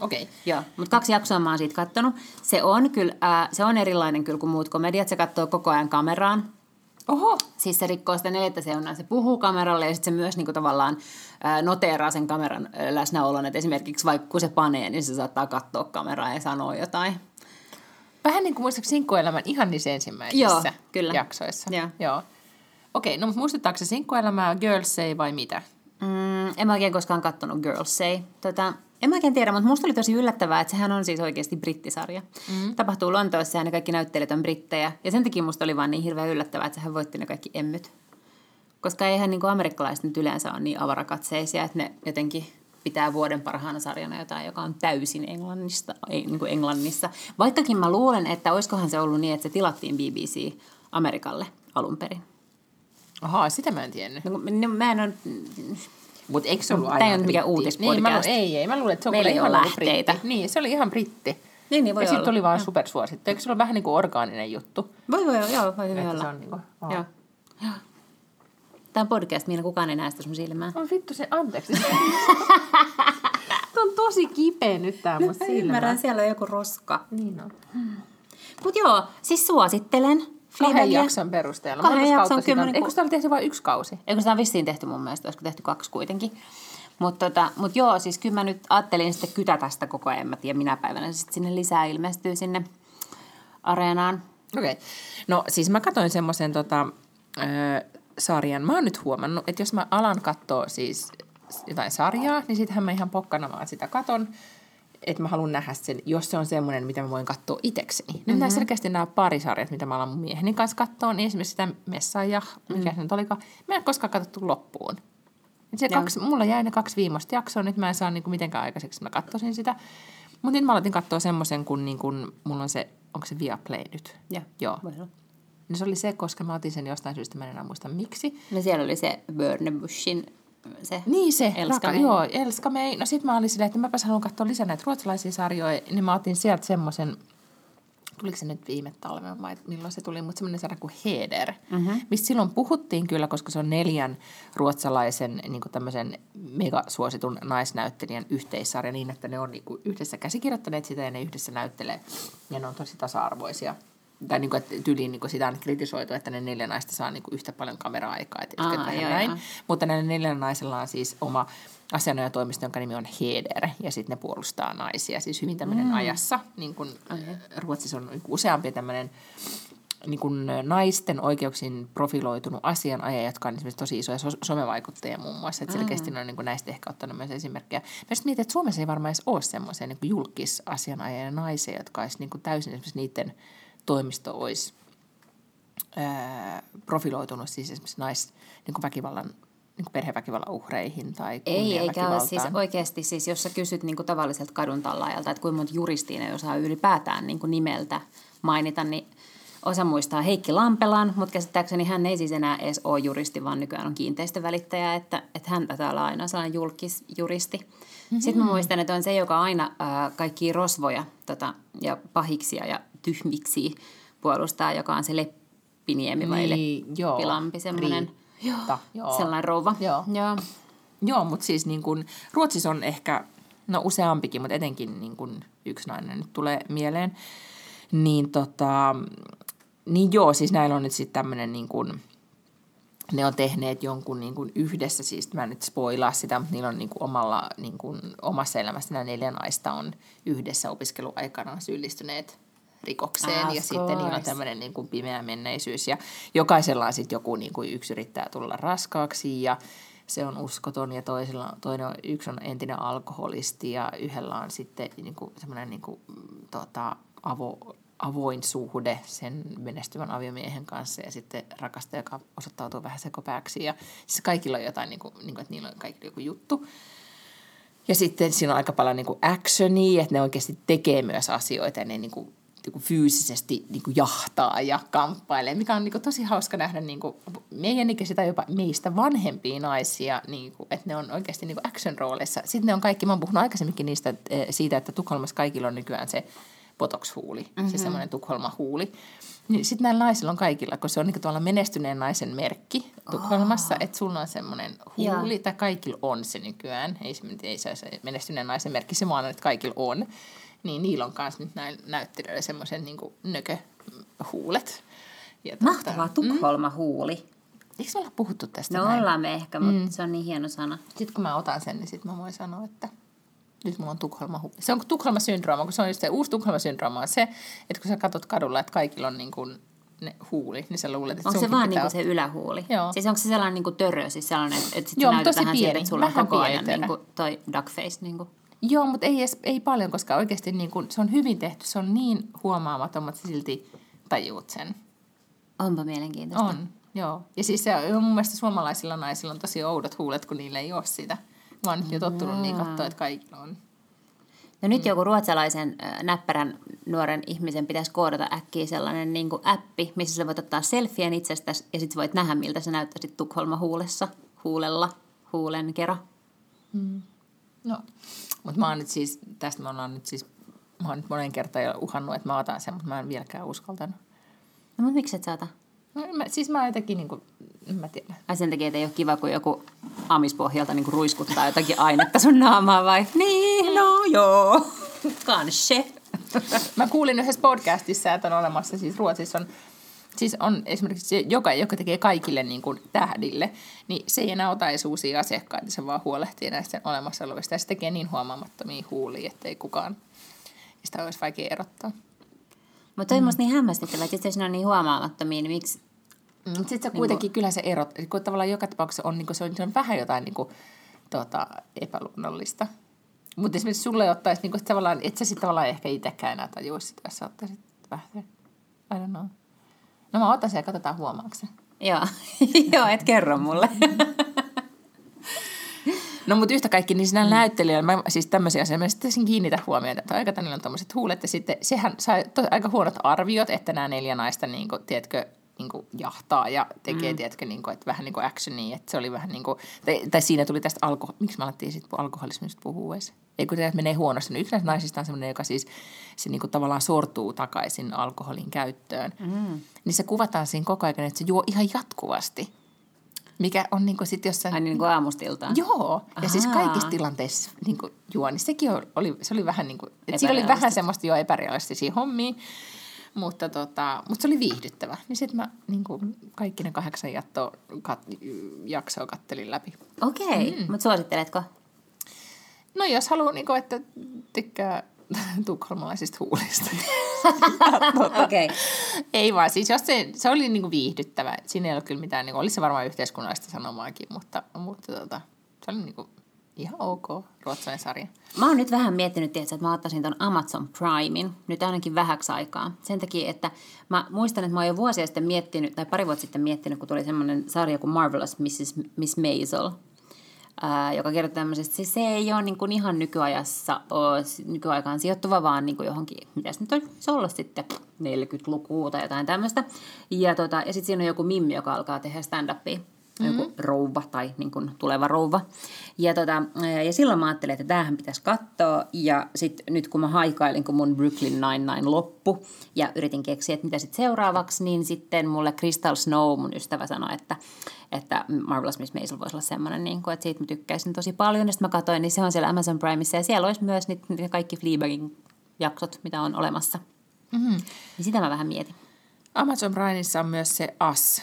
Okei. Okay. Joo, mutta kaksi jaksoa mä oon siitä kattonut. Se on kyllä, äh, se on erilainen kyllä kuin muut komediat. Se katsoo koko ajan kameraan. Oho. Siis se rikkoo sitä neljättä seunaa. Se puhuu kameralle ja sitten se myös niinku tavallaan äh, noteeraa sen kameran äh, läsnäolon. Että esimerkiksi vaikka kun se panee, niin se saattaa katsoa kameraa ja sanoa jotain. Vähän niin kuin muistaakseni sinkkuelämän ihan niissä ensimmäisissä Joo, kyllä. jaksoissa. Joo. Joo. Okei, no muistuttaako se sinkkuelämää Girls Say vai mitä? Mm, en mä oikein koskaan katsonut Girls Say. Tota, en mä oikein tiedä, mutta musta oli tosi yllättävää, että sehän on siis oikeasti brittisarja. Mm. Tapahtuu Lontoossa ja ne kaikki näyttelijät on brittejä. Ja sen takia musta oli vaan niin hirveän yllättävää, että sehän voitti ne kaikki emmyt. Koska eihän niin kuin amerikkalaiset nyt yleensä ole niin avarakatseisia, että ne jotenkin pitää vuoden parhaana sarjana jotain, joka on täysin Englannista, ei, niin kuin Englannissa. Vaikkakin mä luulen, että olisikohan se ollut niin, että se tilattiin BBC Amerikalle alun perin. Ahaa, sitä mä en tiennyt. No, no, mä en ole... Mutta eikö se ollut aina Tämä ei ole mikään uutispodcast. Niin, mä, ei, ei. Mä luulen, että se on Meillä ihan lähteitä. britti. Niin, se oli ihan britti. Niin, niin voi ja sitten tuli vaan supersuosittu. Eikö se ole vähän niin kuin orgaaninen juttu? Voi voi, joo, voi hyvin olla. Se on niin kuin, joo. joo. Tämä on podcast, minä kukaan ei näe sitä sun silmää. On vittu se, anteeksi. Tämä on tosi kipeä nyt tämä mun silmä. Ymmärrän, siellä on joku roska. Niin on. Hmm. Mut joo, siis suosittelen. Kahden jakson perusteella. Kahden jakson kymmenen. Eikö sitä ole tehty vain yksi kausi? Eikö sitä on vissiin tehty mun mielestä, olisiko tehty kaksi kuitenkin. Mutta tota, mut joo, siis kyllä mä nyt ajattelin sitten kytä tästä koko ajan. Mä tiedän, minä päivänä sitten sinne lisää ilmestyy sinne areenaan. Okei. Okay. No siis mä katsoin semmoisen tota, sarjan. Mä oon nyt huomannut, että jos mä alan katsoa siis jotain sarjaa, niin sittenhän mä ihan pokkana vaan sitä katon, että mä haluan nähdä sen, jos se on semmoinen, mitä mä voin katsoa itsekseni. Mm-hmm. Nyt nämä selkeästi nämä parisarjat, mitä mä alan mun mieheni kanssa katsoa, niin esimerkiksi sitä Messaja, mikä mm-hmm. se nyt olikaan, mä en koskaan katsottu loppuun. Se kaksi, mulla jäi ne kaksi viimeistä jaksoa, nyt mä en saa niinku mitenkään aikaiseksi, mä katsoisin sitä. Mutta nyt mä aloitin katsoa semmoisen, kun niinku, mulla on se, onko se Viaplay nyt? Ja, Joo. Niin se oli se, koska mä otin sen jostain syystä, mä en enää muista miksi. No siellä oli se Burnebushin se Niin se, Elska raka, joo, Elska Mei. No sit mä olin silleen, että mäpäs haluan katsoa lisää näitä ruotsalaisia sarjoja, niin mä otin sieltä semmoisen, tuliko se nyt viime talven vai milloin se tuli, mutta semmoinen sarja kuin Heder, mm-hmm. mistä silloin puhuttiin kyllä, koska se on neljän ruotsalaisen niin tämmöisen megasuositun naisnäyttelijän yhteissarja niin, että ne on niin yhdessä käsikirjoittaneet sitä ja ne yhdessä näyttelee ja ne on tosi tasa-arvoisia tai niin kuin, että tyyliin niin kuin sitä on kritisoitu, että ne neljä naista saa niin kuin yhtä paljon kamera-aikaa, että Aa, joo, näin. Joo. Mutta näillä neljällä naisella on siis oma asianajotoimisto, jonka nimi on Heder, ja sitten ne puolustaa naisia, siis hyvin tämmöinen mm. ajassa. Niin kuin, okay. Ruotsissa on niin useampi tämmöinen niin kuin naisten oikeuksiin profiloitunut asianajaja, jotka on esimerkiksi tosi isoja so- somevaikuttajia muun muassa. Että selkeästi ne on niin kuin näistä ehkä ottanut myös esimerkkejä. Mä sitten mietin, että Suomessa ei varmaan edes ole semmoisia niin julkisasianajajia naisia, jotka olisi niin kuin täysin esimerkiksi niiden – toimisto olisi ää, profiloitunut siis esimerkiksi nais, niin kuin väkivallan niin kuin perheväkivallan uhreihin tai Ei, eikä ole siis oikeasti, siis jos sä kysyt niin kuin tavalliselta kadun tallaajalta, että kuinka monta juristiin ei osaa ylipäätään niin kuin nimeltä mainita, niin osa muistaa Heikki Lampelan, mutta käsittääkseni hän ei siis enää edes ole juristi, vaan nykyään on kiinteistövälittäjä, että, että hän taitaa olla aina sellainen julkisjuristi. Mm-hmm. Sitten mä muistan, että on se, joka aina äh, kaikki rosvoja tota, ja pahiksia ja tyhmiksi puolustaa, joka on se Leppiniemi vai niin, Leppilampi, semmoinen joo, joo. sellainen rouva. Joo, joo. joo mutta siis niin kun, Ruotsissa on ehkä, no useampikin, mutta etenkin niin kun yksi nainen nyt tulee mieleen. Niin tota, niin joo, siis näillä on nyt sitten tämmöinen niin kuin, ne on tehneet jonkun niin kuin yhdessä, siis mä en nyt spoilaa sitä, mutta niillä on niin kuin omalla, niin kuin, omassa elämässä nämä neljä naista on yhdessä opiskeluaikana syyllistyneet rikokseen ah, ja sitten niillä on tämmöinen niin kuin pimeä menneisyys ja jokaisella on sitten joku niin kuin yksi yrittää tulla raskaaksi ja se on uskoton ja toisella, toinen on, yksi on entinen alkoholisti ja yhdellä on sitten niin kuin semmoinen niin kuin, tota, avo, avoin suhde sen menestyvän aviomiehen kanssa ja sitten rakastaja, joka osoittautuu vähän sekopääksi. Ja siis kaikilla on jotain, niin kuin, niin kuin, että niillä on kaikilla joku juttu. Ja sitten siinä on aika paljon niin kuin actionia, että ne oikeasti tekee myös asioita ja ne niin kuin, niin fyysisesti niin kuin jahtaa ja kamppailee, mikä on niin kuin tosi hauska nähdä niin kuin meidän ikäisiä tai jopa meistä vanhempia naisia, niin kuin, että ne on oikeasti niin kuin action-rooleissa. Sitten ne on kaikki, mä oon puhunut aikaisemminkin niistä, eh, siitä, että Tukholmassa kaikilla on nykyään se botox-huuli, mm-hmm. se semmoinen Tukholma-huuli. Niin sitten näillä naisilla on kaikilla, kun se on niin tuolla menestyneen naisen merkki Tukholmassa, oh. että sulla on semmoinen huuli, ja. tai kaikilla on se nykyään. Ei se, ei se, se menestyneen naisen merkki, se vaan että kaikilla on. Niin niillä on myös nyt näillä näyttelijöillä semmoisen niin nököhuulet. Ja tuota, Mahtavaa Tukholma-huuli. Mm. Eikö me olla puhuttu tästä No näin? ollaan me ehkä, mutta mm. se on niin hieno sana. Sitten kun mä otan sen, niin sitten mä voin sanoa, että nyt mulla on Tukholma Se on Tukholma-syndrooma, kun se on just se uusi Tukholma-syndrooma on se, että kun sä katsot kadulla, että kaikilla on niin kuin ne huuli, niin sä luulet, että Onko se vaan niinku se ylähuuli? Joo. Siis onko se sellainen niinku törö, siis sellainen, että, sit Joo, näytetään tosi pieni, siitä, että sulla on koko ajan niinku toi duckface? Niinku. Joo, mutta ei, edes, ei paljon, koska oikeasti niinku, se on hyvin tehty. Se on niin huomaamaton, mutta silti tajuut sen. Onpa mielenkiintoista. On, joo. Ja siis se on mun mielestä suomalaisilla naisilla on tosi oudot huulet, kun niillä ei ole sitä. Mä oon nyt jo tottunut niin katsoa, että kaikilla on. No nyt mm. joku ruotsalaisen näppärän nuoren ihmisen pitäisi koodata äkkiä sellainen niin kuin appi, missä sä voit ottaa selfien itsestäsi ja sitten voit nähdä, miltä se näyttäisi Tukholma huulessa, huulella, huulen kera. Mm. No, mutta mä oon nyt siis, tästä mä oon nyt siis, mä oon nyt monen kertaan jo uhannut, että mä otan sen, mutta mä en vieläkään uskaltanut. No mutta miksi et saata? No, mä, siis mä jotenkin, niin kuin, en mä tiedä. Ai sen takia, että ei ole kiva, kun joku amispohjalta niin kuin ruiskuttaa jotakin ainetta sun naamaa vai? Niin, no joo, kanske. mä kuulin yhdessä podcastissa, että on olemassa, siis Ruotsissa on Siis on esimerkiksi se, joka, joka tekee kaikille niin kuin tähdille, niin se ei enää ota edes uusia asiakkaita, se vaan huolehtii näistä olemassa olevista. Ja se tekee niin huomaamattomia huulia, ettei kukaan sitä olisi vaikea erottaa. Mutta toi mm. niin hämmästyttävää, että jos ne on niin huomaamattomia, niin miksi... Mm, sitten se niin kuitenkin, kyllä se erot, kun tavallaan joka tapauksessa on, niin kuin, se on, se on vähän jotain niin kuin, tota, epäluonnollista. Mutta esimerkiksi sulle ottaisi, niin kuin, tavallaan, et sä sitten tavallaan ehkä itsekään enää tajuisi sitä, jos sä ottaisit vähän, I don't know. No mä otan sen ja katsotaan huomaako Joo, [LAUGHS] Joo et kerro mulle. [LAUGHS] No mutta yhtä kaikki, niin siinä mm. näyttelijällä, mä siis tämmöisiä asioita, mä sitten kiinnitä huomioon, että aika on tämmöiset huulet, ja sitten sehän sai to, aika huonot arviot, että nämä neljä naista, niin kuin, tiedätkö, niin kuin jahtaa ja tekee, mm. tiedätkö, niin kuin, että vähän niin kuin actionia, että se oli vähän niin kuin, tai, tai siinä tuli tästä alko, miksi me alettiin sitten alkoholismista puhua edes? Ei kun menee huonosti. No, yksi näistä naisista on sellainen, joka siis se niin kuin tavallaan sortuu takaisin alkoholin käyttöön. Mm. Niin se kuvataan siinä koko ajan, että se juo ihan jatkuvasti. Mikä on niin kuin sit jossain... Ai niin kuin aamustiltaan? Joo. Ja Ahaa. siis kaikissa tilanteissa niin kuin juo, niin sekin oli, se oli vähän niin kuin... Että siinä oli vähän semmoista jo epärealistisia hommia. Mutta, tota, mutta se oli viihdyttävä. Niin sitten mä niin kuin kaikki ne kahdeksan jatto, kat, jaksoa kattelin läpi. Okei, okay. mm. mutta suositteletko? No jos haluaa, niin kuin, että tykkää [LAUGHS] tukholmalaisista huulista. [LAUGHS] tota, okay. Ei vaan, siis jos se, se oli niin kuin viihdyttävä. Siinä ei ole kyllä mitään, niin kuin, olisi se varmaan yhteiskunnallista sanomaakin, mutta, mutta tota, se oli niin kuin, ihan ok ruotsalainen sarja. Mä oon nyt vähän miettinyt, tietysti, että mä ottaisin ton Amazon Primein nyt ainakin vähäksi aikaa. Sen takia, että mä muistan, että mä oon jo vuosia sitten miettinyt, tai pari vuotta sitten miettinyt, kun tuli semmoinen sarja kuin Marvelous Mrs. Miss Maisel, ää, joka kertoo tämmöisestä, siis se ei ole niin kuin ihan nykyajassa, nykyaikaan sijoittuva, vaan niin kuin johonkin, mitä se nyt olisi olla sitten, 40-lukua tai jotain tämmöistä. Ja, tota, ja sitten siinä on joku mimmi, joka alkaa tehdä stand-upia mm-hmm. joku rouva tai niin kuin tuleva rouva. Ja, tota, ja silloin mä ajattelin, että tämähän pitäisi katsoa. Ja sitten nyt kun mä haikailin, kun mun Brooklyn Nine-Nine loppu ja yritin keksiä, että mitä sitten seuraavaksi, niin sitten mulle Crystal Snow, mun ystävä, sanoi, että, että Marvelous Miss Maisel voisi olla semmoinen, niin kuin, että siitä mä tykkäisin tosi paljon. Ja sitten mä katsoin, niin se on siellä Amazon Primeissa ja siellä olisi myös niitä, niitä kaikki Fleabagin jaksot, mitä on olemassa. Mm-hmm. Niin sitä mä vähän mietin. Amazon Primeissa on myös se As,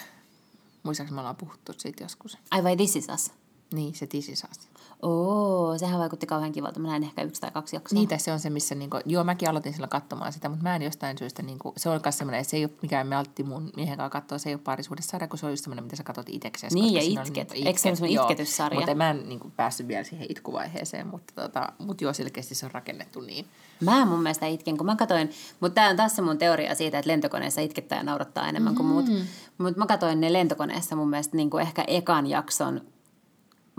Muistaakseni me ollaan puhuttu siitä joskus. Ai vai This is Us? Niin, se This Is Us. Oo, sehän vaikutti kauhean kivalta. Mä näin ehkä yksi tai kaksi jaksoa. Niitä se on se, missä, niinku, joo mäkin aloitin silloin katsomaan sitä, mutta mä en jostain syystä, niinku, se on myös semmoinen, se ei ole mikään me altti mun miehen kanssa katsoa, se ei ole parisuudessarja, kun se on just semmoinen, mitä sä katsot itseksesi. Niin, ja on itket. niinku Eikö se ole semmoinen itketyssarja? Mutta mä en niinku, päässyt vielä siihen itkuvaiheeseen, mutta, tota, mutta joo, selkeästi se on rakennettu niin. Mä mun mielestä itken, kun mä katsoin, mutta tämä on taas se mun teoria siitä, että lentokoneessa itkettää ja naurattaa enemmän kuin muut. Mutta mä katsoin ne lentokoneessa mun mielestä niin kuin ehkä ekan jakson,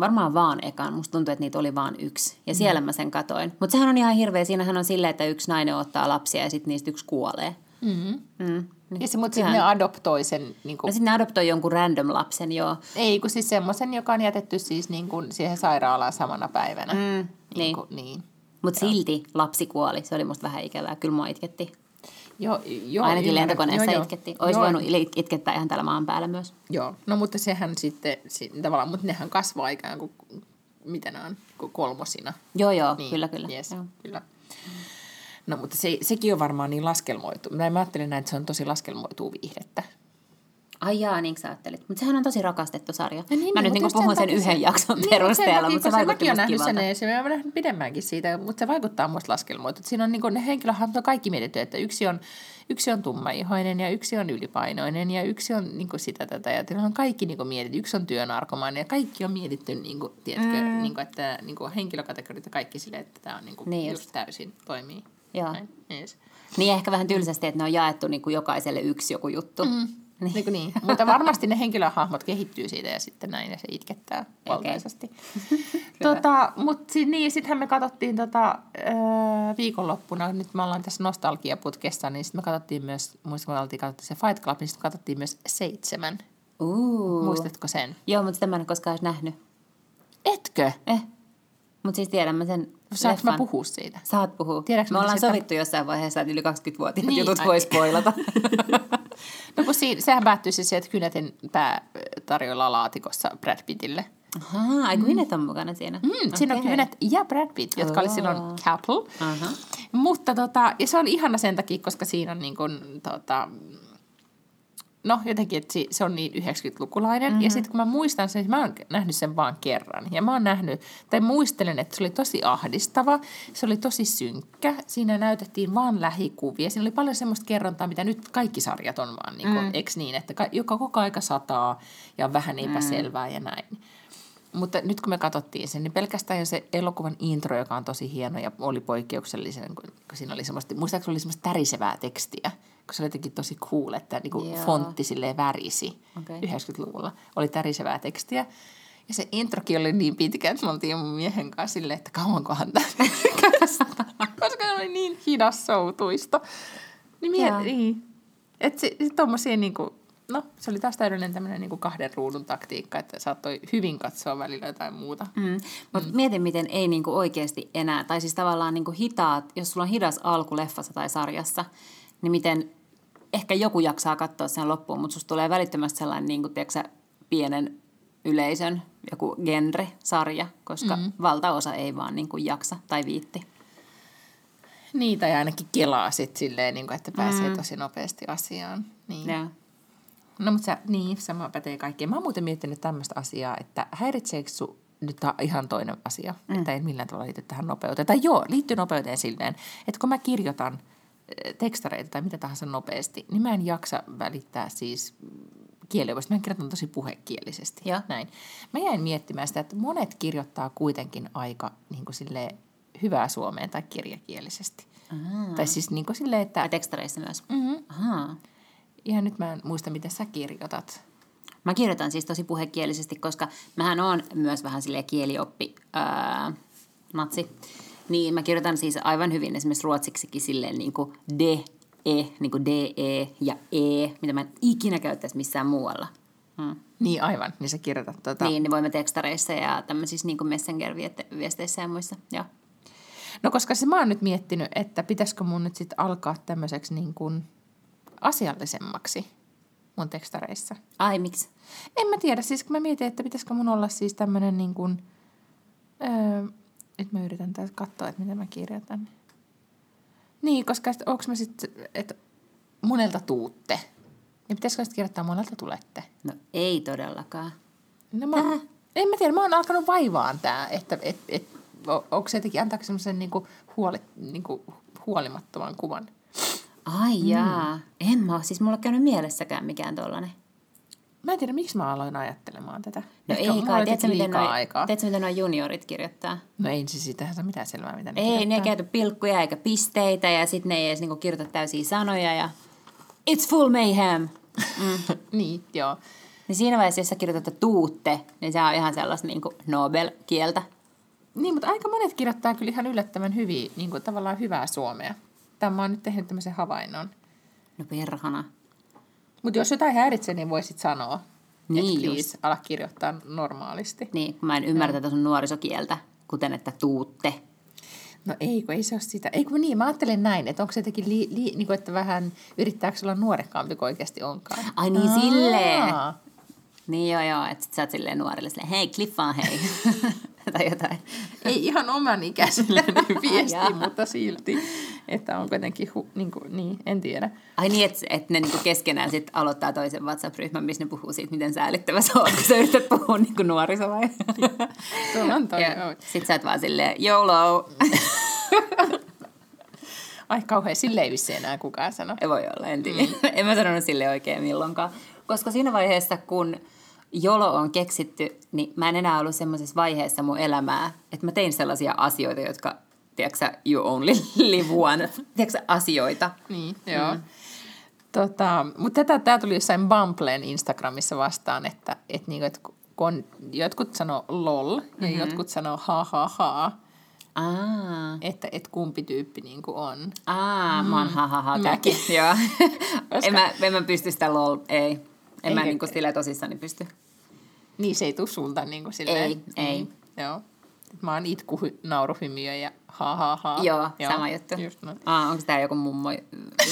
varmaan vaan ekan, musta tuntuu, että niitä oli vaan yksi. Ja siellä mä sen katoin. Mutta sehän on ihan hirveä, siinähän on silleen, että yksi nainen ottaa lapsia ja sitten niistä yksi kuolee. Mm-hmm. Mm. Ja se, mutta sitten ne adoptoi sen, niin No kuin, sitten ne adoptoi jonkun random lapsen, joo. ei kun siis semmoisen, joka on jätetty siis niin kuin siihen sairaalaan samana päivänä. Mm, niin. kuin, niin. Mutta silti lapsi kuoli. Se oli musta vähän ikävää. Kyllä mua itketti. Joo, joo, Ainakin ymmärrän. lentokoneessa Joo, joo. itketti. Olisi Joo. voinut itkettää ihan täällä maan päällä myös. Joo, no mutta sehän sitten, si- tavallaan, mutta nehän kasvaa ikään kuin, mitä ne on, kolmosina. Joo, joo, Niin, kyllä, kyllä. Yes, Joo. kyllä. No mutta se, sekin on varmaan niin laskelmoitu. Mä, mä ajattelen näin, että se on tosi laskelmoituu viihdettä. Ai jaa, niin sä ajattelit. Mutta sehän on tosi rakastettu sarja. Ja niin, Mä nyt mutta niinku puhun sen takia yhden jakson niin, perusteella, sen mutta se vaikutti musta kivalta. sen ees, ja mä olen pidemmäänkin siitä, mutta se vaikuttaa musta laskelmoitu. Siinä on niin ne henkilöhahmot on kaikki mietitty, että yksi on, yksi on tummaihoinen ja yksi on ylipainoinen ja yksi on niin sitä tätä. Ja on kaikki niin mietitty. Yksi on työnarkomainen ja kaikki on mietitty, niin kuin, tiedätkö, mm. niin kuin, että niin kuin henkilökategorit ja kaikki silleen, että tämä on niin kuin, Niin niin just. just täysin toimii. Joo. Näin, yes. Niin ehkä vähän tylsästi, että ne on jaettu niinku jokaiselle yksi joku juttu. Mm. Niin. niin. Mutta varmasti ne henkilöhahmot kehittyy siitä ja sitten näin ja se itkettää valtaisesti. [LAUGHS] tota, Mutta niin, sittenhän me katsottiin tota, öö, viikonloppuna, nyt me ollaan tässä nostalgiaputkessa, niin sitten me katsottiin myös, muistan kun oltiin katsottiin se Fight Club, niin sitten katsottiin myös seitsemän. Uh. Muistatko sen? Joo, mutta sitä mä en ole koskaan edes nähnyt. Etkö? Eh. Mutta siis tiedän mä sen Saanko mä leffan. puhua siitä? Saat puhua. Tiedätkö me ollaan sitä- sovittu jossain vaiheessa, että yli 20-vuotiaat Niin, jutut ai- voi spoilata. [LAUGHS] No kun siinä, sehän päättyi siis se, että Kynäten pää tarjoillaan laatikossa Brad Pittille. Ahaa, ai Gwyneth on mukana siinä. Mm, siinä on. Gwyneth ja Brad Pitt, jotka oli silloin couple. Aha. Mutta tota, ja se on ihana sen takia, koska siinä on niin kuin, tota, no jotenkin, että se on niin 90-lukulainen. Mm-hmm. Ja sitten kun mä muistan sen, mä oon nähnyt sen vaan kerran. Ja mä oon nähnyt, tai muistelen, että se oli tosi ahdistava, se oli tosi synkkä. Siinä näytettiin vaan lähikuvia. Siinä oli paljon semmoista kerrontaa, mitä nyt kaikki sarjat on vaan, niin kuin, mm. eks niin, että ka- joka koko aika sataa ja vähän epäselvää mm. ja näin. Mutta nyt kun me katsottiin sen, niin pelkästään jo se elokuvan intro, joka on tosi hieno ja oli poikkeuksellisen, kun, kun siinä oli semmoista, muistaakseni oli semmoista tärisevää tekstiä, kun se oli jotenkin tosi cool, että niin kuin Joo. fontti silleen värisi Okei. 90-luvulla. Oli tärisevää tekstiä. Ja se introkin oli niin pitkä, että me oltiin mun miehen kanssa silleen, että kauankohan tämä [LAUGHS] koska se oli niin hidassoutuista. Niin, Joo. mie- niin. Että se, se tommosia niinku, no se oli taas täydellinen tämmöinen niinku kahden ruudun taktiikka, että saattoi hyvin katsoa välillä jotain muuta. Mm. Mutta mm. mietin, miten ei niinku oikeasti enää, tai siis tavallaan niinku hitaat, jos sulla on hidas alku leffassa tai sarjassa, niin miten ehkä joku jaksaa katsoa sen loppuun, mutta susta tulee välittömästi sellainen niinku, tiedätkö, pienen yleisön joku genre-sarja, koska mm. valtaosa ei vaan niinku jaksa tai viitti. Niin, tai ainakin kelaa sit silleen, niinku, että pääsee mm. tosi nopeasti asiaan. Niin. Joo. No mutta sä, niin, sama pätee kaikkeen. Mä oon muuten miettinyt tämmöistä asiaa, että häiritseekö su, nyt on ihan toinen asia, mm. että ei millään tavalla liity tähän nopeuteen. Tai joo, liittyy nopeuteen silleen, että kun mä kirjoitan eh, tekstareita tai mitä tahansa nopeasti, niin mä en jaksa välittää siis kieliopista. Mä kirjoitan tosi puhekielisesti. Joo. Näin. Mä jäin miettimään sitä, että monet kirjoittaa kuitenkin aika niin kuin silleen, hyvää suomeen tai kirjakielisesti. Ahaa. Tai siis niin kuin silleen, että... Tai tekstareissa myös. Mm-hmm. Ahaa. Ihan nyt mä en muista, miten sä kirjoitat. Mä kirjoitan siis tosi puhekielisesti, koska mähän on myös vähän silleen kielioppi ää, natsi. Niin mä kirjoitan siis aivan hyvin esimerkiksi ruotsiksikin silleen niin kuin de, e, niin kuin de, e ja e, mitä mä en ikinä käyttäisi missään muualla. Hmm. Niin aivan, niin sä kirjoitat tota. Niin, niin voimme tekstareissa ja tämmöisissä niin Messenger-viesteissä ja muissa. Joo. No koska se mä oon nyt miettinyt, että pitäisikö mun nyt sitten alkaa tämmöiseksi niin kuin asiallisemmaksi mun tekstareissa. Ai, miksi? En mä tiedä, siis kun mä mietin, että pitäisikö mun olla siis tämmöinen niin kuin, öö, nyt mä yritän täältä katsoa, että mitä mä kirjoitan. Niin, koska onko mä sitten, että monelta tuutte. Niin pitäisikö sitten kirjoittaa monelta tulette? No ei todellakaan. No mä, Äh, En mä tiedä, mä oon alkanut vaivaan tää, että et, et, onko se jotenkin, antaako semmoisen niinku huoli, niinku huolimattoman kuvan? Ai jaa. En mä oo, siis mulla on käynyt mielessäkään mikään tollanen. Mä en tiedä, miksi mä aloin ajattelemaan tätä. No Ehkä ei kai, tiedätkö miten, noi, aikaa. tiedätkö miten noi juniorit kirjoittaa? No ei siis siitähän saa mitään selvää, mitä ne Ei, ne ei kirjoittaa. käytä pilkkuja eikä pisteitä ja sitten ne ei edes niinku kirjoita täysiä sanoja ja it's full mayhem. [LAUGHS] niin, joo. Niin siinä vaiheessa, jos sä kirjoitat tuutte, niin se on ihan sellaista niinku Nobel-kieltä. Niin, mutta aika monet kirjoittaa kyllä ihan yllättävän hyvin, niin kuin tavallaan hyvää suomea. Tämä mä oon nyt tehnyt tämmöisen havainnon. No perhana. Mutta jos jotain häiritsee, niin voisit sanoa. Niin että please, ala kirjoittaa normaalisti. Niin, kun mä en ymmärrä tätä sun nuorisokieltä, kuten että tuutte. No ei, kun ei se ole sitä. Ei kun niin, mä ajattelen näin, että onko se jotenkin, li, li, niin kuin, että vähän yrittääkö olla nuorekkaampi kuin oikeasti onkaan. Ai niin, silleen. Aa. Niin joo joo, että sit sä oot silleen nuorille silleen, hei kliffaan hei. [LAUGHS] [LAUGHS] tai jotain. Ei ihan oman ikäiselle [LAUGHS] niin viesti, Jaa. mutta silti, että on kuitenkin, hu, niin, kuin, niin, en tiedä. Ai niin, että et ne niinku keskenään sit aloittaa toisen WhatsApp-ryhmän, missä ne puhuu siitä, miten säälittävä sä oot, kun sä yrität puhua niinku nuoriso vai? [LAUGHS] Tuolla on toi, Ja sit sä oot vaan silleen, YOLO. Ai kauhean, sille ei vissi enää kukaan sano. Ei voi olla, en tiedä. Mm. en mä sanonut sille oikein milloinkaan. Koska siinä vaiheessa, kun jolo on keksitty, niin mä en enää ollut semmoisessa vaiheessa mun elämää, että mä tein sellaisia asioita, jotka, tiedätkö you only [LAUGHS] live one, tiedätkö asioita. Niin, joo. Mm. Tota, mutta tätä, tämä tuli jossain Bumblen Instagramissa vastaan, että, että, niinku, että kun jotkut sanoo lol ja mm-hmm. jotkut sanoo ha ha ha, Aa, että, että kumpi tyyppi niinku on. aa mä oon ha ha ha Mäkin. Joo. [LAUGHS] en, mä, en mä pysty sitä lol, ei. En Ei, mä ei. niinku sillä tosissani pysty. Niin se ei tule sulta niinku silleen. Ei, ei. Mm, joo. Mä oon itku, nauruhymiö ja ha ha ha. Joo, sama juttu. Just noin. Aa, onko tää joku mummo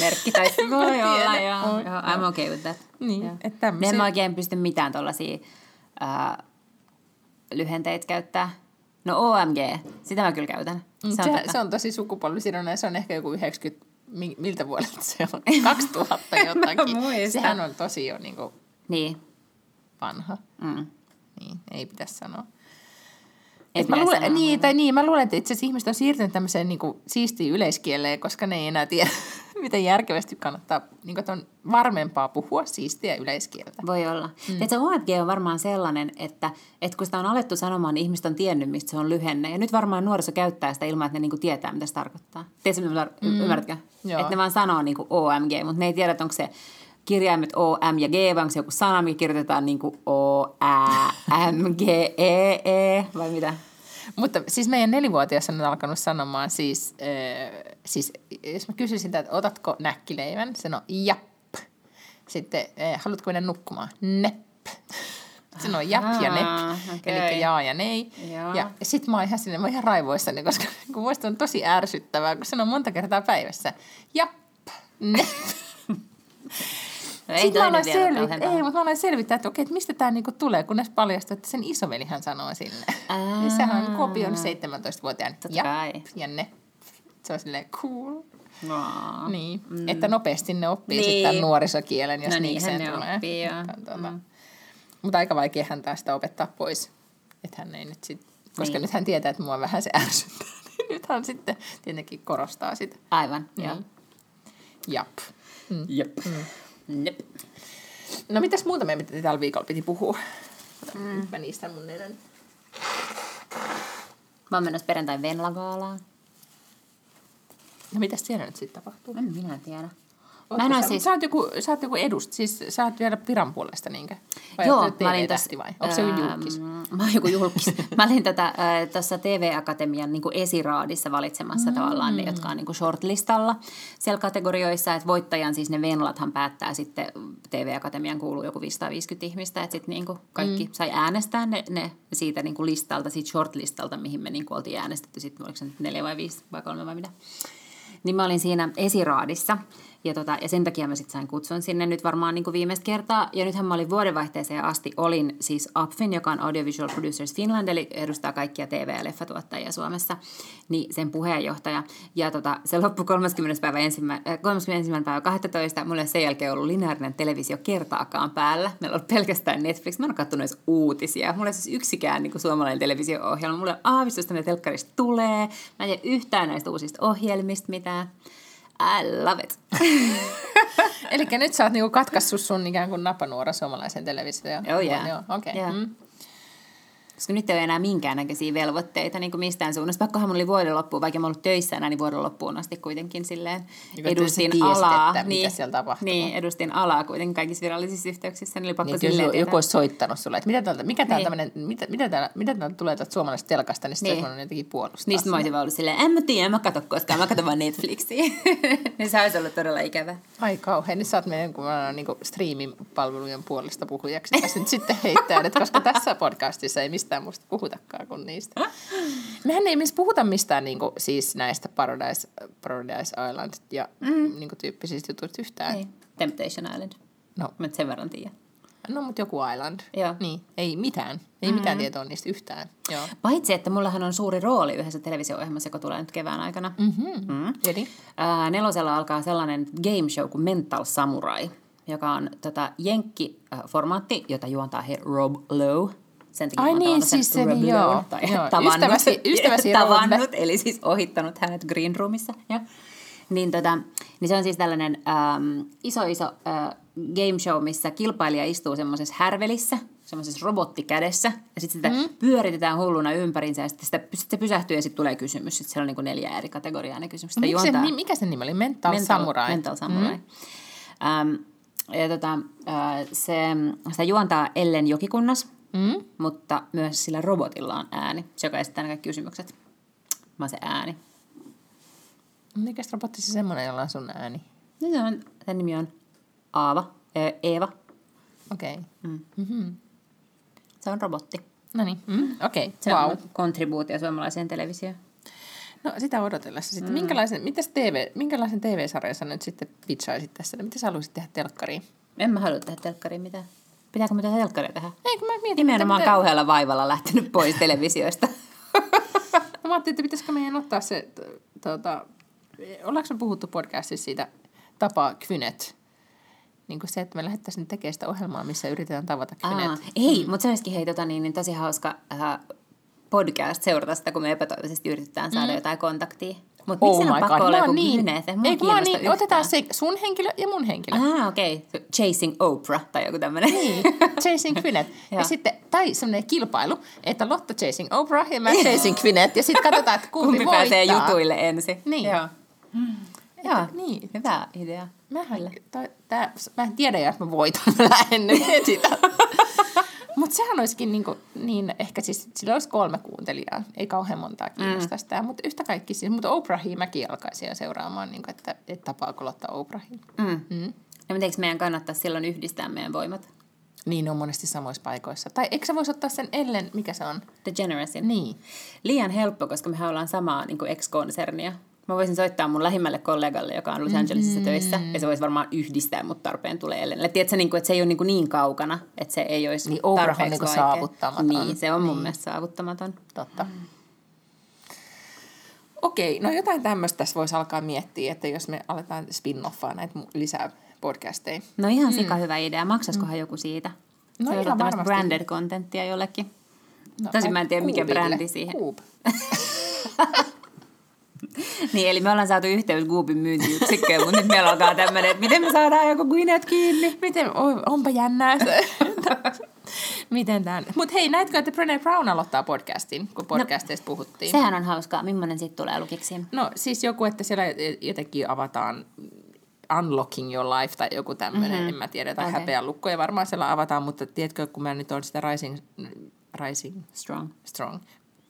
merkki? Tai [LAUGHS] voi olla, joo. Voi joo. I'm okay with that. Niin, Joo. että tämmöisiä- En mä oikein pysty mitään tollasia ää, lyhenteitä käyttää. No OMG, sitä mä kyllä käytän. Mm, Se on, se, se on tosi sukupolvisidonnainen. Se on ehkä joku 90, mi- miltä vuodelta se on? [LAUGHS] 2000 jotakin. Sehän on tosi jo niin kuin Niin. Vanha. Mm. Niin, ei pitäisi sanoa. Et mä luulen, sanoa niin, tai niin, mä luulen, että itse asiassa ihmiset on siirtynyt tämmöiseen niin kuin siistiin yleiskieleen, koska ne ei enää tiedä, [LAUGHS] miten järkevästi kannattaa, niin kuin, että on varmempaa puhua siistiä yleiskieltä. Voi olla. Mm. Tiedätkö, OMG on varmaan sellainen, että, että kun sitä on alettu sanomaan, niin ihmiset on tiennyt, mistä se on lyhenne. Ja nyt varmaan nuoriso käyttää sitä ilman, että ne niinku tietää, mitä se tarkoittaa. Tiedätkö, mitä mm. ymmärrätkö? Joo. Että ne vaan sanoo niinku OMG, mutta ne ei tiedä, että onko se kirjaimet O, M ja G, vai onko se joku sana, mikä kirjoitetaan niinku O, Ä, M, G, E, E, vai mitä? Mutta siis meidän nelivuotias on alkanut sanomaan siis, äh, siis jos mä kysyisin että otatko näkkileivän, se on japp. Sitten, äh, haluatko mennä nukkumaan? Nepp. Se on japp ja nepp, okei. eli jaa ja nei. Joo. Ja sit mä oon ihan sinne, mä oon ihan raivoissani, koska [LAUGHS] kun muista on tosi ärsyttävää, kun sanoo monta kertaa päivässä. Japp, nepp. [LAUGHS] No, ei Sitten mä aloin vielä selvit- kauhean ei, mutta mä aloin selvittää, että okei, että mistä tämä niinku tulee, kunnes paljastui, että sen isovelihän sanoo sille. Aa. Ja sehän on Kuopion 17-vuotiaan Totta ja, kai. ja ne. Se on silleen cool. Aa. Niin, mm. että nopeasti ne oppii Niin. sitten tämän nuorisokielen, jos No no niikseen ne tulee. oppii, joo. Mutta, tuota, mm. mutta aika vaikea hän taas sitä opettaa pois. Että hän ei nyt sit, koska Niin. niin. nyt hän tietää, että mua vähän se ärsyttää. [LAUGHS] Niin nyt hän sitten tietenkin korostaa sitä. Aivan, joo. Niin. Jap. Mm. Jep. Nep. No mitäs muuta me tällä viikolla piti puhua? Mm. Mä niistä mun nenän. Mä oon menossa perjantai Venla-gaalaan. No mitäs siellä nyt sitten tapahtuu? En minä tiedä. Ootko Mä en sä, siis... sä, oot joku, sä oot joku edust, siis sä oot vielä viran puolesta niinkö? Vai Joo, mä olin tossa, vai? Onko se joku julkis? Ähm, mä oon joku julkis. [LAUGHS] mä olin tätä, äh, tuossa TV-akatemian niin esiraadissa valitsemassa mm. tavallaan ne, jotka on niin shortlistalla siellä kategorioissa. Että voittajan siis ne Venlathan päättää sitten, TV-akatemian kuuluu joku 550 ihmistä, että sitten niin kaikki mm. sai äänestää ne, ne siitä niin listalta, siitä shortlistalta, mihin me niin oltiin äänestetty sitten, oliko se nyt neljä vai viisi vai kolme vai mitä. Niin mä olin siinä esiraadissa Ja, tota, ja sen takia mä sitten sain kutsun sinne nyt varmaan niin kuin viimeistä kertaa. Ja nythän mä olin vuodenvaihteeseen asti, olin siis APFin, joka on Audiovisual Producers Finland, eli edustaa kaikkia TV- ja leffatuottajia Suomessa, niin sen puheenjohtaja. Ja tota, se loppui 30. päivä ensimmä, äh, 31. päivä 12. Mulla ei sen jälkeen ollut lineaarinen televisio kertaakaan päällä. Meillä on pelkästään Netflix. Mä en ole katsonut edes uutisia. Mulla ei siis yksikään niin kuin suomalainen televisio-ohjelma. Mulla ole aavistusta, mitä telkkarista tulee. Mä en tiedä yhtään näistä uusista ohjelmista mitään. I love it. [LAUGHS] Eli nyt sä oot niinku katkaissut sun ikään kuin napanuora suomalaisen televisioon. Oh, yeah. Joo, okei. Okay. Yeah. Mm. Koska nyt ei ole enää minkäännäköisiä velvoitteita niin kuin mistään suunnasta. Pakkohan mulla oli vuoden loppuun, vaikka mä ollut töissä enää, niin vuoden loppuun asti kuitenkin silleen Niin, edustin tiesit, alaa. että mitä siellä tapahtuu. Niin, edustin alaa kuitenkin kaikissa virallisissa yhteyksissä. Niin oli pakko Niin, että jos silleen joku, olisi soittanut sulle, että mitä täältä, mikä Niin. mitä, mitä, täällä, mitä täältä tulee täältä suomalaisesta telkasta, niin sitten Niin. niin. olisi jotenkin puolustaa. Niistä mä olisin vaan ollut silleen, en mä tiedä, en mä katso koskaan, mä katson vaan Netflixiä. [LAUGHS] niin se olisi ollut todella ikävä. Ai kauhean, niin sä oot meidän kun mä niin streaming-palvelujen puolesta puhujaksi tässä nyt sitten heittää, että koska tässä podcastissa ei mistään muusta puhutakaan kuin niistä. Mehän ei missä puhuta mistään niin kuin, siis näistä Paradise, Paradise Island ja mm. niin kuin, tyyppisistä jutuista yhtään. Niin. Temptation Island. No, Mä sen verran tiedän. no mutta joku Island. Joo. Niin, ei mitään. Ei mm-hmm. mitään tietoa niistä yhtään. Joo. Paitsi, että mullahan on suuri rooli yhdessä televisio-ohjelmassa, joka tulee nyt kevään aikana. Mm-hmm. Mm. Eli? Ää, nelosella alkaa sellainen game show kuin Mental Samurai, joka on tota, jenkki-formaatti, jota juontaa he Rob Lowe. Sen takia Ai niin, siis se, niin, joo. tai Joo, tavannut, ystäväsi- [LAUGHS] ystäväsi tavannut, eli siis ohittanut hänet Green Roomissa. Ja. Niin, tota, niin se on siis tällainen äm, iso iso äh, game show, missä kilpailija istuu semmoisessa härvelissä, semmoisessa robottikädessä, ja sitten sitä mm. pyöritetään hulluna ympärinsä, ja sitten sitä, sit se pysähtyy, ja sitten tulee kysymys. Sitten siellä on niin kuin neljä eri kategoriaa ne kysymykset. Se, juontaa- ni- mikä sen nimi oli? Mental, Mental Samurai. Mental Samurai. Mm. Ähm, ja tota, äh, se, sitä juontaa Ellen Jokikunnas, Mm? mutta myös sillä robotilla on ääni, se joka esittää kaikki kysymykset. Mä se ääni. Mikäs robotti se semmoinen, jolla on sun ääni? No se on, sen nimi on Aava, äh, Eeva. Okei. Okay. Mm. Mm-hmm. Se on robotti. No niin, mm, okei, okay. Se wow. on kontribuutio suomalaiseen televisioon. No sitä odotellessa sitten. Mm. Minkälaisen, mitäs TV, minkälaisen TV-sarjan sä nyt sitten pitchaisit tässä? Mitä sä haluaisit tehdä telkkariin? En mä halua tehdä telkkariin mitään. Pitääkö mä tehdä telkkaria tehdä? Ei, kun mä mietin, Nimenomaan mitä, kauhealla vaivalla lähtenyt pois televisioista. Mä ajattelin, että pitäisikö meidän ottaa se, tuota, ollaanko me puhuttu podcastissa siitä tapa Kvynet? Niin kuin se, että me lähdettäisiin tekemään sitä ohjelmaa, missä yritetään tavata Kvynet. Aa, ei, mutta se olisikin hei, tota, niin, niin tosi hauska äh, podcast seurata sitä, kun me epätoivoisesti yritetään saada mm. jotain kontaktia. Mutta miksi oh on pakko olla joku niin. Gwyneth? Ei kun mä niin, otetaan yhtään. se sun henkilö ja mun henkilö. Ah, okei. Okay. Chasing Oprah tai joku tämmöinen. Niin, [LAUGHS] Chasing Kvynet. ja sitten, tai semmoinen kilpailu, että Lotta Chasing Oprah ja mä Chasing Kvynet. Ja sitten katsotaan, että kumpi, Kumpi voittaa. pääsee jutuille ensin. Niin. Joo. Joo, niin. hyvä idea. Mähän, tää, tää, mä en tiedä, jos mä voitan. [LAUGHS] Mä lähden nyt heti. [LAUGHS] Mutta sehän olisikin niinku, niin, ehkä siis, sillä olisi kolme kuuntelijaa. Ei kauhean montaa kiinnostaa mm. sitä, mutta yhtä kaikki siis. Mutta Oprahia mäkin alkaisin jo seuraamaan, niinku, että, että tapaako Lotta Oprahin. Mm. Mm. Ja miten meidän kannattaa silloin yhdistää meidän voimat? Niin, ne on monesti samoissa paikoissa. Tai eikö sä voisi ottaa sen Ellen, mikä se on? The Generasin. Niin. Liian helppo, koska mehän ollaan samaa niin ex-konsernia. Mä voisin soittaa mun lähimmälle kollegalle, joka on Los Angelesissa mm. töissä, ja se voisi varmaan yhdistää mut tarpeen tulee Ellenille. Tiedätkö, niin kuin, että se ei ole niin, kuin niin kaukana, että se ei olisi Niin Oprah on tarpeeksi niin kuin saavuttamaton. Niin, se on mun Niin. mielestä saavuttamaton. Totta. Okei, no jotain tämmöistä tässä voisi alkaa miettiä, että jos me aletaan spin-offaa näitä lisää podcasteja. No ihan sika hyvä idea. Maksaskohan joku siitä? No se ihan varmasti. branded contenttia jollekin. No, Tosin mä en tiedä, mikä brändi siihen. [LAUGHS] [LAUGHS] Niin, eli me ollaan saatu yhteys Goopin myyntiyksikköön, mutta nyt meillä alkaa tämmöinen, että miten me saadaan joku Gwyneth kiinni. Miten, oi, onpa jännää se. [LAUGHS] Miten tämän? Mutta hei, näetkö, että Brené Brown aloittaa podcastin, kun podcasteista puhuttiin? Sehän on hauskaa. Millainen sitten tulee lukiksi? No siis joku, että siellä jotenkin avataan Unlocking Your Life tai joku tämmöinen, mm-hmm. en mä tiedä, tai okay. häpeä lukkoja varmaan siellä avataan, mutta tiedätkö, kun mä nyt on sitä Rising, Rising Strong. Strong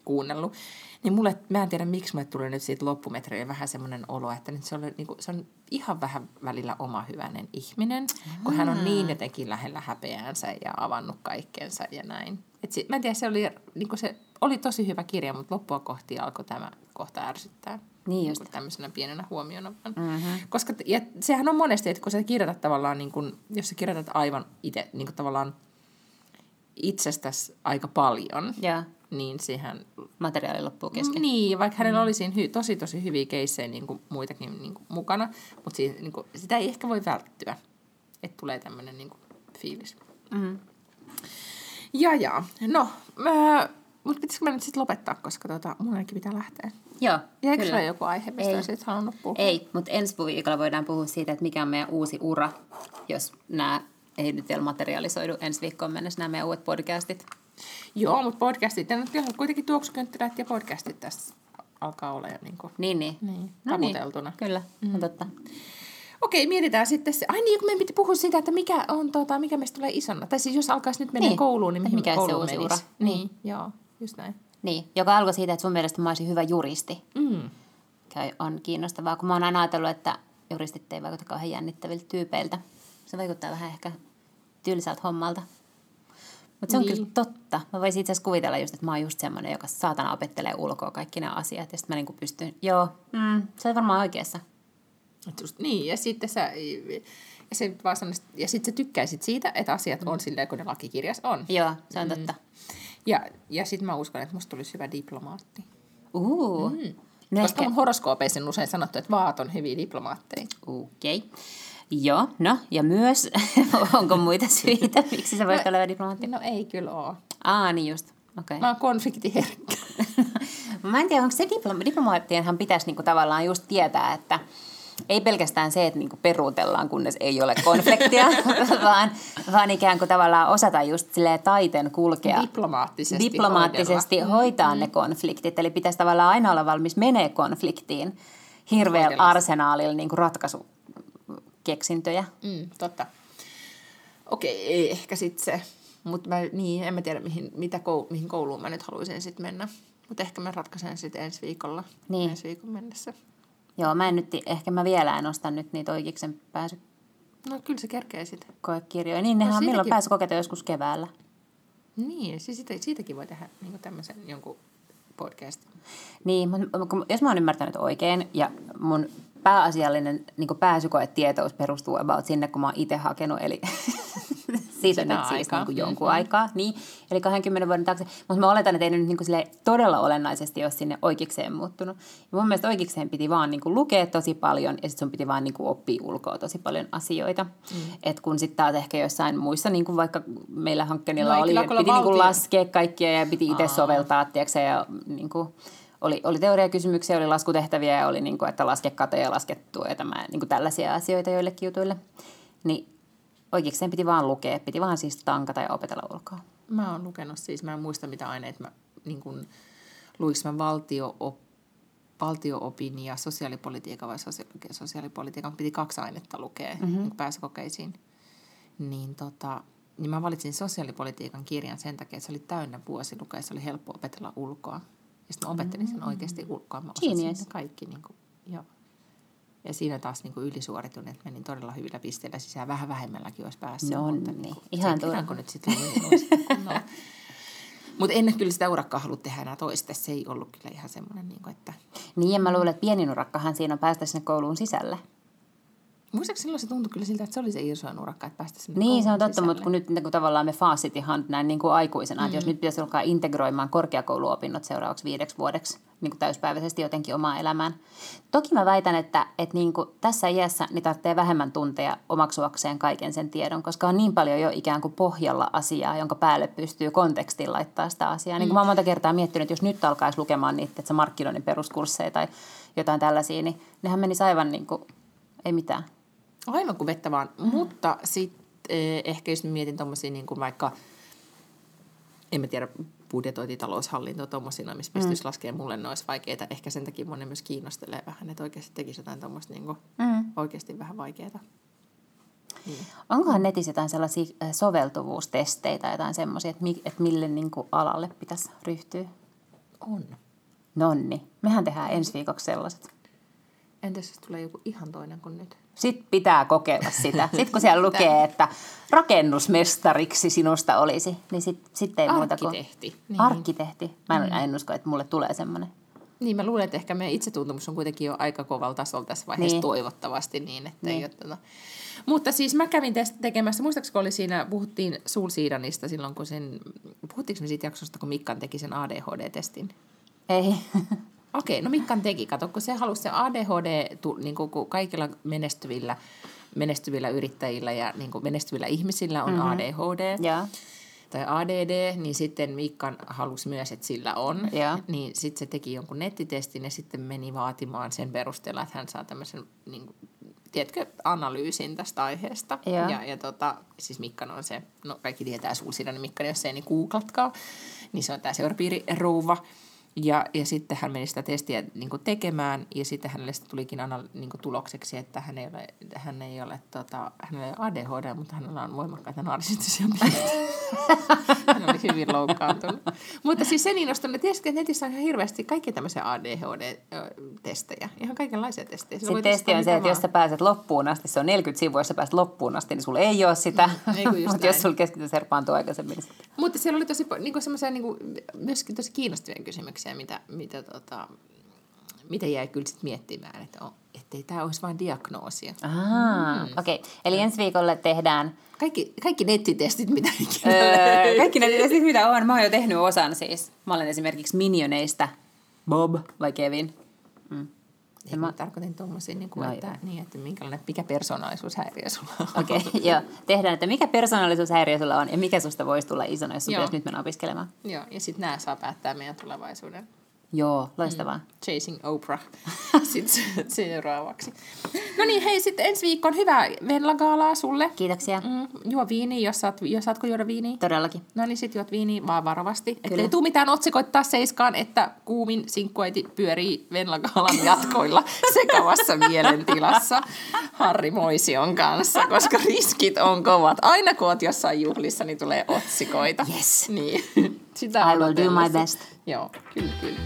kuunnellut, niin mulle, mä en tiedä miksi mulle tuli nyt siitä loppumetreillä vähän semmoinen olo, että nyt se, oli, niin kuin, se on ihan vähän välillä oma hyvänen ihminen, kun hän on niin jotenkin lähellä häpeäänsä ja avannut kaikkensa ja näin. Et si, mä en tiedä, se oli, niin se oli tosi hyvä kirja, mutta loppua kohti alkoi tämä kohta ärsyttää. Niin just. Niin tämmöisenä pienenä huomiona. Mm-hmm. Koska ja sehän on monesti, että kun sä kirjoitat tavallaan, niin kun, jos sä kirjoitat aivan itse, niin kuin tavallaan itsestäsi aika paljon, Ja niin siihen... materiaali loppuu kesken. Niin, vaikka hänellä mm. oli siinä hy, tosi tosi hyviä keissejä niin kuin muitakin niin kuin mukana, mutta siinä, niin kuin, sitä ei ehkä voi välttyä, että tulee tämmöinen niin kuin, fiilis. Mm. Ja ja, no, mä, mutta pitäisikö mä nyt sitten lopettaa, koska tota, mun ainakin pitää lähteä. Joo, Jäikö kyllä. joku aihe, mistä Ei. olisit halunnut puhua? Ei, mutta ensi viikolla voidaan puhua siitä, että mikä on meidän uusi ura, jos nämä ei nyt vielä materialisoidu ensi viikkoon mennessä nämä meidän uudet podcastit. Joo, mutta podcastit, ja nyt kuitenkin tuoksukynttilät ja podcastit tässä alkaa olla jo niin kuin... Niin, niin. Niin, no niin, kyllä, on totta. Okei, mietitään sitten se. Ai niin, kun meidän piti puhua siitä, että mikä, on, tota, mikä meistä tulee isona. Tai siis jos alkaisi nyt mennä Niin. kouluun, niin mihin mikä olisi se kouluun uusi menisi? ura. Niin, joo, just näin. Niin, joka alkoi siitä, että sun mielestä mä olisin hyvä juristi. Mm. Käy, on kiinnostavaa, kun mä oon aina ajatellut, että juristit ei vaikuta kauhean jännittäviltä tyypeiltä. Se vaikuttaa vähän ehkä tylsältä hommalta. Mutta se on Niin. kyllä totta. Mä voisin itse asiassa kuvitella just, että mä oon just semmoinen, joka saatana opettelee ulkoa kaikki nämä asiat. Ja sitten mä niinku pystyn, joo, mm, se on varmaan oikeassa. Et just, niin, ja sitten sä, ja, se vaan ja sitten sä tykkäisit siitä, että asiat on silleen, kun ne lakikirjassa on. Joo, se on totta. Ja, ja sitten mä uskon, että musta tulisi hyvä diplomaatti. Uu, mm. no Koska ehkä, mun horoskoopeissa on usein sanottu, että vaat on hyviä diplomaatteja. okei. Okay. Joo, no ja myös, [LAUGHS] onko muita syitä, [LAUGHS] miksi sä voisit olla hyvä diplomaatti? No ei kyllä oo. Aa, niin just. Okei. Mä oon konfliktiherkkä. [LAUGHS] Mä en tiedä, onko se diploma- diplomaattienhan pitäisi niinku tavallaan just tietää, että ei pelkästään se, että niinku peruutellaan, kunnes ei ole konfliktia, vaan, vaan ikään kuin tavallaan osata just taiten kulkea Diplomaattisesti diplomaattisesti hoidella. hoitaa ne konfliktit. Eli pitäisi tavallaan aina olla valmis menee konfliktiin hirveällä Hoidella. arsenaalilla niin ratkaisukeksintöjä. Mm, totta. Okei, ei ehkä sitten se. Mutta mä, niin, en mä tiedä, mihin, mitä kou, mihin kouluun mä nyt haluaisin sitten mennä. Mutta ehkä mä ratkaisen sitten ensi viikolla, Niin. ensi viikon mennessä. Joo, mä en nyt, ehkä mä vielä en osta nyt niitä oikeiksen pääsy No kyllä se kerkee sitten. koekirjoja. Niin, nehän on milloin pääsykokeita joskus keväällä. Niin, siis siitä, siitäkin voi tehdä niin tämmöisen jonkun podcastin. Niin, mutta jos mä oon ymmärtänyt oikein, ja mun pääasiallinen niin pääsykoetietous perustuu about sinne, kun mä oon itse hakenut, eli [LAUGHS] siitä Sitä nyt siis niin kuin jonkun mm-hmm. aikaa, niin, eli 20 vuoden taakse. Mutta mä oletan, että ei nyt niin kuin todella olennaisesti ole sinne oikeikseen muuttunut. Ja mun mielestä oikeikseen piti vaan niin kuin lukea tosi paljon, ja sitten sun piti vaan niin kuin oppia ulkoa tosi paljon asioita. Mm. Et kun sitten taas ehkä jossain muissa, niin kuin vaikka meillä hankkeenilla No oli, kyllä, piti niin kuin laskea kaikkia ja piti itse soveltaa, tiedätkö, ja niin kuin, oli, oli teoriakysymyksiä, oli laskutehtäviä ja oli, niin kuin, että laske katoja, laske tuo ja tämä, niin kuin tällaisia asioita joillekin jutuille. Niin oikeikseen piti vaan lukea, piti vaan siis tankata ja opetella ulkoa. Mä oon lukenut siis, mä en muista mitä aineita mä niin kuin, luiks mä valtio valtio-opin ja sosiaalipolitiikan vai sosiaali- sosiaalipolitiikan, piti kaksi ainetta lukea mm-hmm. niin pääsykokeisiin. Niin, tota, niin mä valitsin sosiaalipolitiikan kirjan sen takia, että se oli täynnä vuosi lukea, se oli helppo opetella ulkoa. Ja sitten mä opettelin sen oikeasti ulkoa. Mä osasin kaikki. Niin kuin, joo. Ja siinä taas niin kuin ylisuoritun, että menin todella hyvillä pisteillä sisään. Vähän vähemmälläkin olisi päässyt. No mutta niin, kuin, ihan turha. kirjan, kun nyt sitten kunnolla. Mutta en kyllä sitä urakkaa halua tehdä enää toista. Se ei ollut kyllä ihan semmoinen, niin kuin, että... Niin, ja mä luulen, että pienin urakkahan siinä on päästä sinne kouluun sisälle. Muistaakseni silloin se tuntui kyllä siltä, että se oli se Irsojen urakka, että päästä sinne Niin, se on totta, mutta kun nyt niin kuin tavallaan me faasit ihan näin niin kuin aikuisena, mm. että jos nyt pitäisi alkaa integroimaan korkeakouluopinnot seuraavaksi viideksi vuodeksi niin kuin täyspäiväisesti jotenkin omaan elämään. Toki mä väitän, että, että niin kuin tässä iässä niin tarvitsee vähemmän tunteja omaksuakseen kaiken sen tiedon, koska on niin paljon jo ikään kuin pohjalla asiaa, jonka päälle pystyy kontekstiin laittaa sitä asiaa. Niin kuin mä oon monta kertaa miettinyt, että jos nyt alkaisi lukemaan niitä, että se markkinoinnin peruskursseja tai jotain tällaisia, niin nehän menisi aivan niin kuin, ei mitään. Aivan kuin vettä vaan. Mm. Mutta sitten eh, ehkä jos mietin tuommoisia niin kuin vaikka, en mä tiedä, budjetointi, taloushallinto, tuommoisia, missä pystyisi mm. laskemaan mulle, ne olisi vaikeita. Ehkä sen takia monen myös kiinnostelee vähän, että oikeasti tekisi jotain tuommoista niin kuin, Mm. oikeasti vähän vaikeaa. Niin. Onkohan netissä jotain sellaisia äh, soveltuvuustestejä tai jotain semmoisia, että, mi- että mille niin kuin alalle pitäisi ryhtyä? On. Nonni, mehän tehdään ensi viikoksi sellaiset. Entäs jos tulee joku ihan toinen kuin nyt? Sitten pitää kokeilla sitä. Sitten kun siellä lukee, että rakennusmestariksi sinusta olisi, niin sitten sit ei muuta kuin... Arkkitehti. Niin. Arkkitehti. Mä en, en usko, että mulle tulee semmoinen. Niin mä luulen, että ehkä meidän itsetuntemus on kuitenkin jo aika kovalla tasolla tässä vaiheessa Niin. toivottavasti niin, että Niin. ei ole tota. Mutta siis mä kävin tästä tekemässä, muistaakseni kun oli siinä, puhuttiin Sulsiidanista silloin, kun sen, puhuttiinko me siitä jaksosta, kun Mikkan teki sen ADHD-testin? Ei. [LAUGHS] Okei, no Mikkan teki, kato, kun se halusi se ADHD, niin kuin, kaikilla menestyvillä, menestyvillä yrittäjillä ja niin kuin menestyvillä ihmisillä on mm-hmm. ADHD Joo. tai ADD, niin sitten Mikkan halusi myös, että sillä on. Joo. Niin sitten se teki jonkun nettitestin ja sitten meni vaatimaan sen perusteella, että hän saa tämmöisen, niin kuin, tiedätkö, analyysin tästä aiheesta. Joo. Ja, ja tota, siis Mikkan on se, no kaikki tietää Sulsidan Mikkan, jos ei niin googlatkaa, niin se on tämä seurapiirirouva. Ja, ja sitten hän meni sitä testiä niin kuin tekemään, ja sitten hänelle sitten tulikin anal, niin kuin tulokseksi, että hän ei ole, hän ei ole, tota, hänellä ei ole ADHD, mutta hänellä on voimakkaita narsistisia piirteitä. [LAUGHS] hän oli hyvin loukkaantunut. Mutta siis sen innostunut, että tiesitkö, että netissä on ihan hirveästi kaikki tämmöisiä ADHD-testejä, ihan kaikenlaisia testejä. Sillä Sitten testi on se, että jos sä pääset loppuun asti, se on 40 sivua, jos sä pääset loppuun asti, niin sulla ei ole sitä. Just Mutta jos sulla keskitys herpaantuu aikaisemmin, niin Mutta siellä oli tosi niinku semmoisia niinku, myöskin tosi kiinnostavia kysymyksiä, mitä, mitä, tota, mitä jäi kyllä sit miettimään, että on, ettei tämä olisi vain diagnoosia. Ahaa, okei. Okay. Eli ensi viikolle tehdään Kaikki, kaikki nettitestit, mitä [LAUGHS] ikinä öö, kaikki ne testit, mitä on. Mä oon jo tehnyt osan siis. Mä olen esimerkiksi Minioneista Bob vai Kevin. Mm. Ei, mä tarkoitin tuommoisia, niin kuin, No että, joo. niin, että minkälainen, mikä persoonallisuushäiriö sulla on. Okei, okay, [LAUGHS] joo. Tehdään, että mikä persoonallisuushäiriö sulla on ja mikä susta voisi tulla isona, jos sun pitäisi nyt mennä opiskelemaan. Joo, ja sitten nämä saa päättää meidän tulevaisuuden. Joo, loistavaa. Mm. Chasing Oprah [LAUGHS] sitten [LAUGHS] seuraavaksi. No niin, hei, sitten ensi viikon hyvää Venla-gaalaa sulle. Kiitoksia. Mm, juo viiniä, jos, saat, jos saatko juoda viiniä. Todellakin. No niin, sit juot viiniä vaan varovasti. Että ei tule mitään otsikoittaa seiskaan, että kuumin sinkkuäiti pyörii Venla-gaalan [LAUGHS] jatkoilla sekavassa mielentilassa Harri Moision kanssa, koska riskit on kovat. Aina kun oot jossain juhlissa, niin tulee otsikoita. Yes. Niin. Sitä I will do my best. Joo, kyllä, kyllä.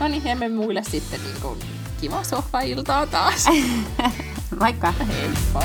No niin, emme muille sitten niin kuin, kiva sohvailtaa taas. [LAUGHS] Moikka. Heippa.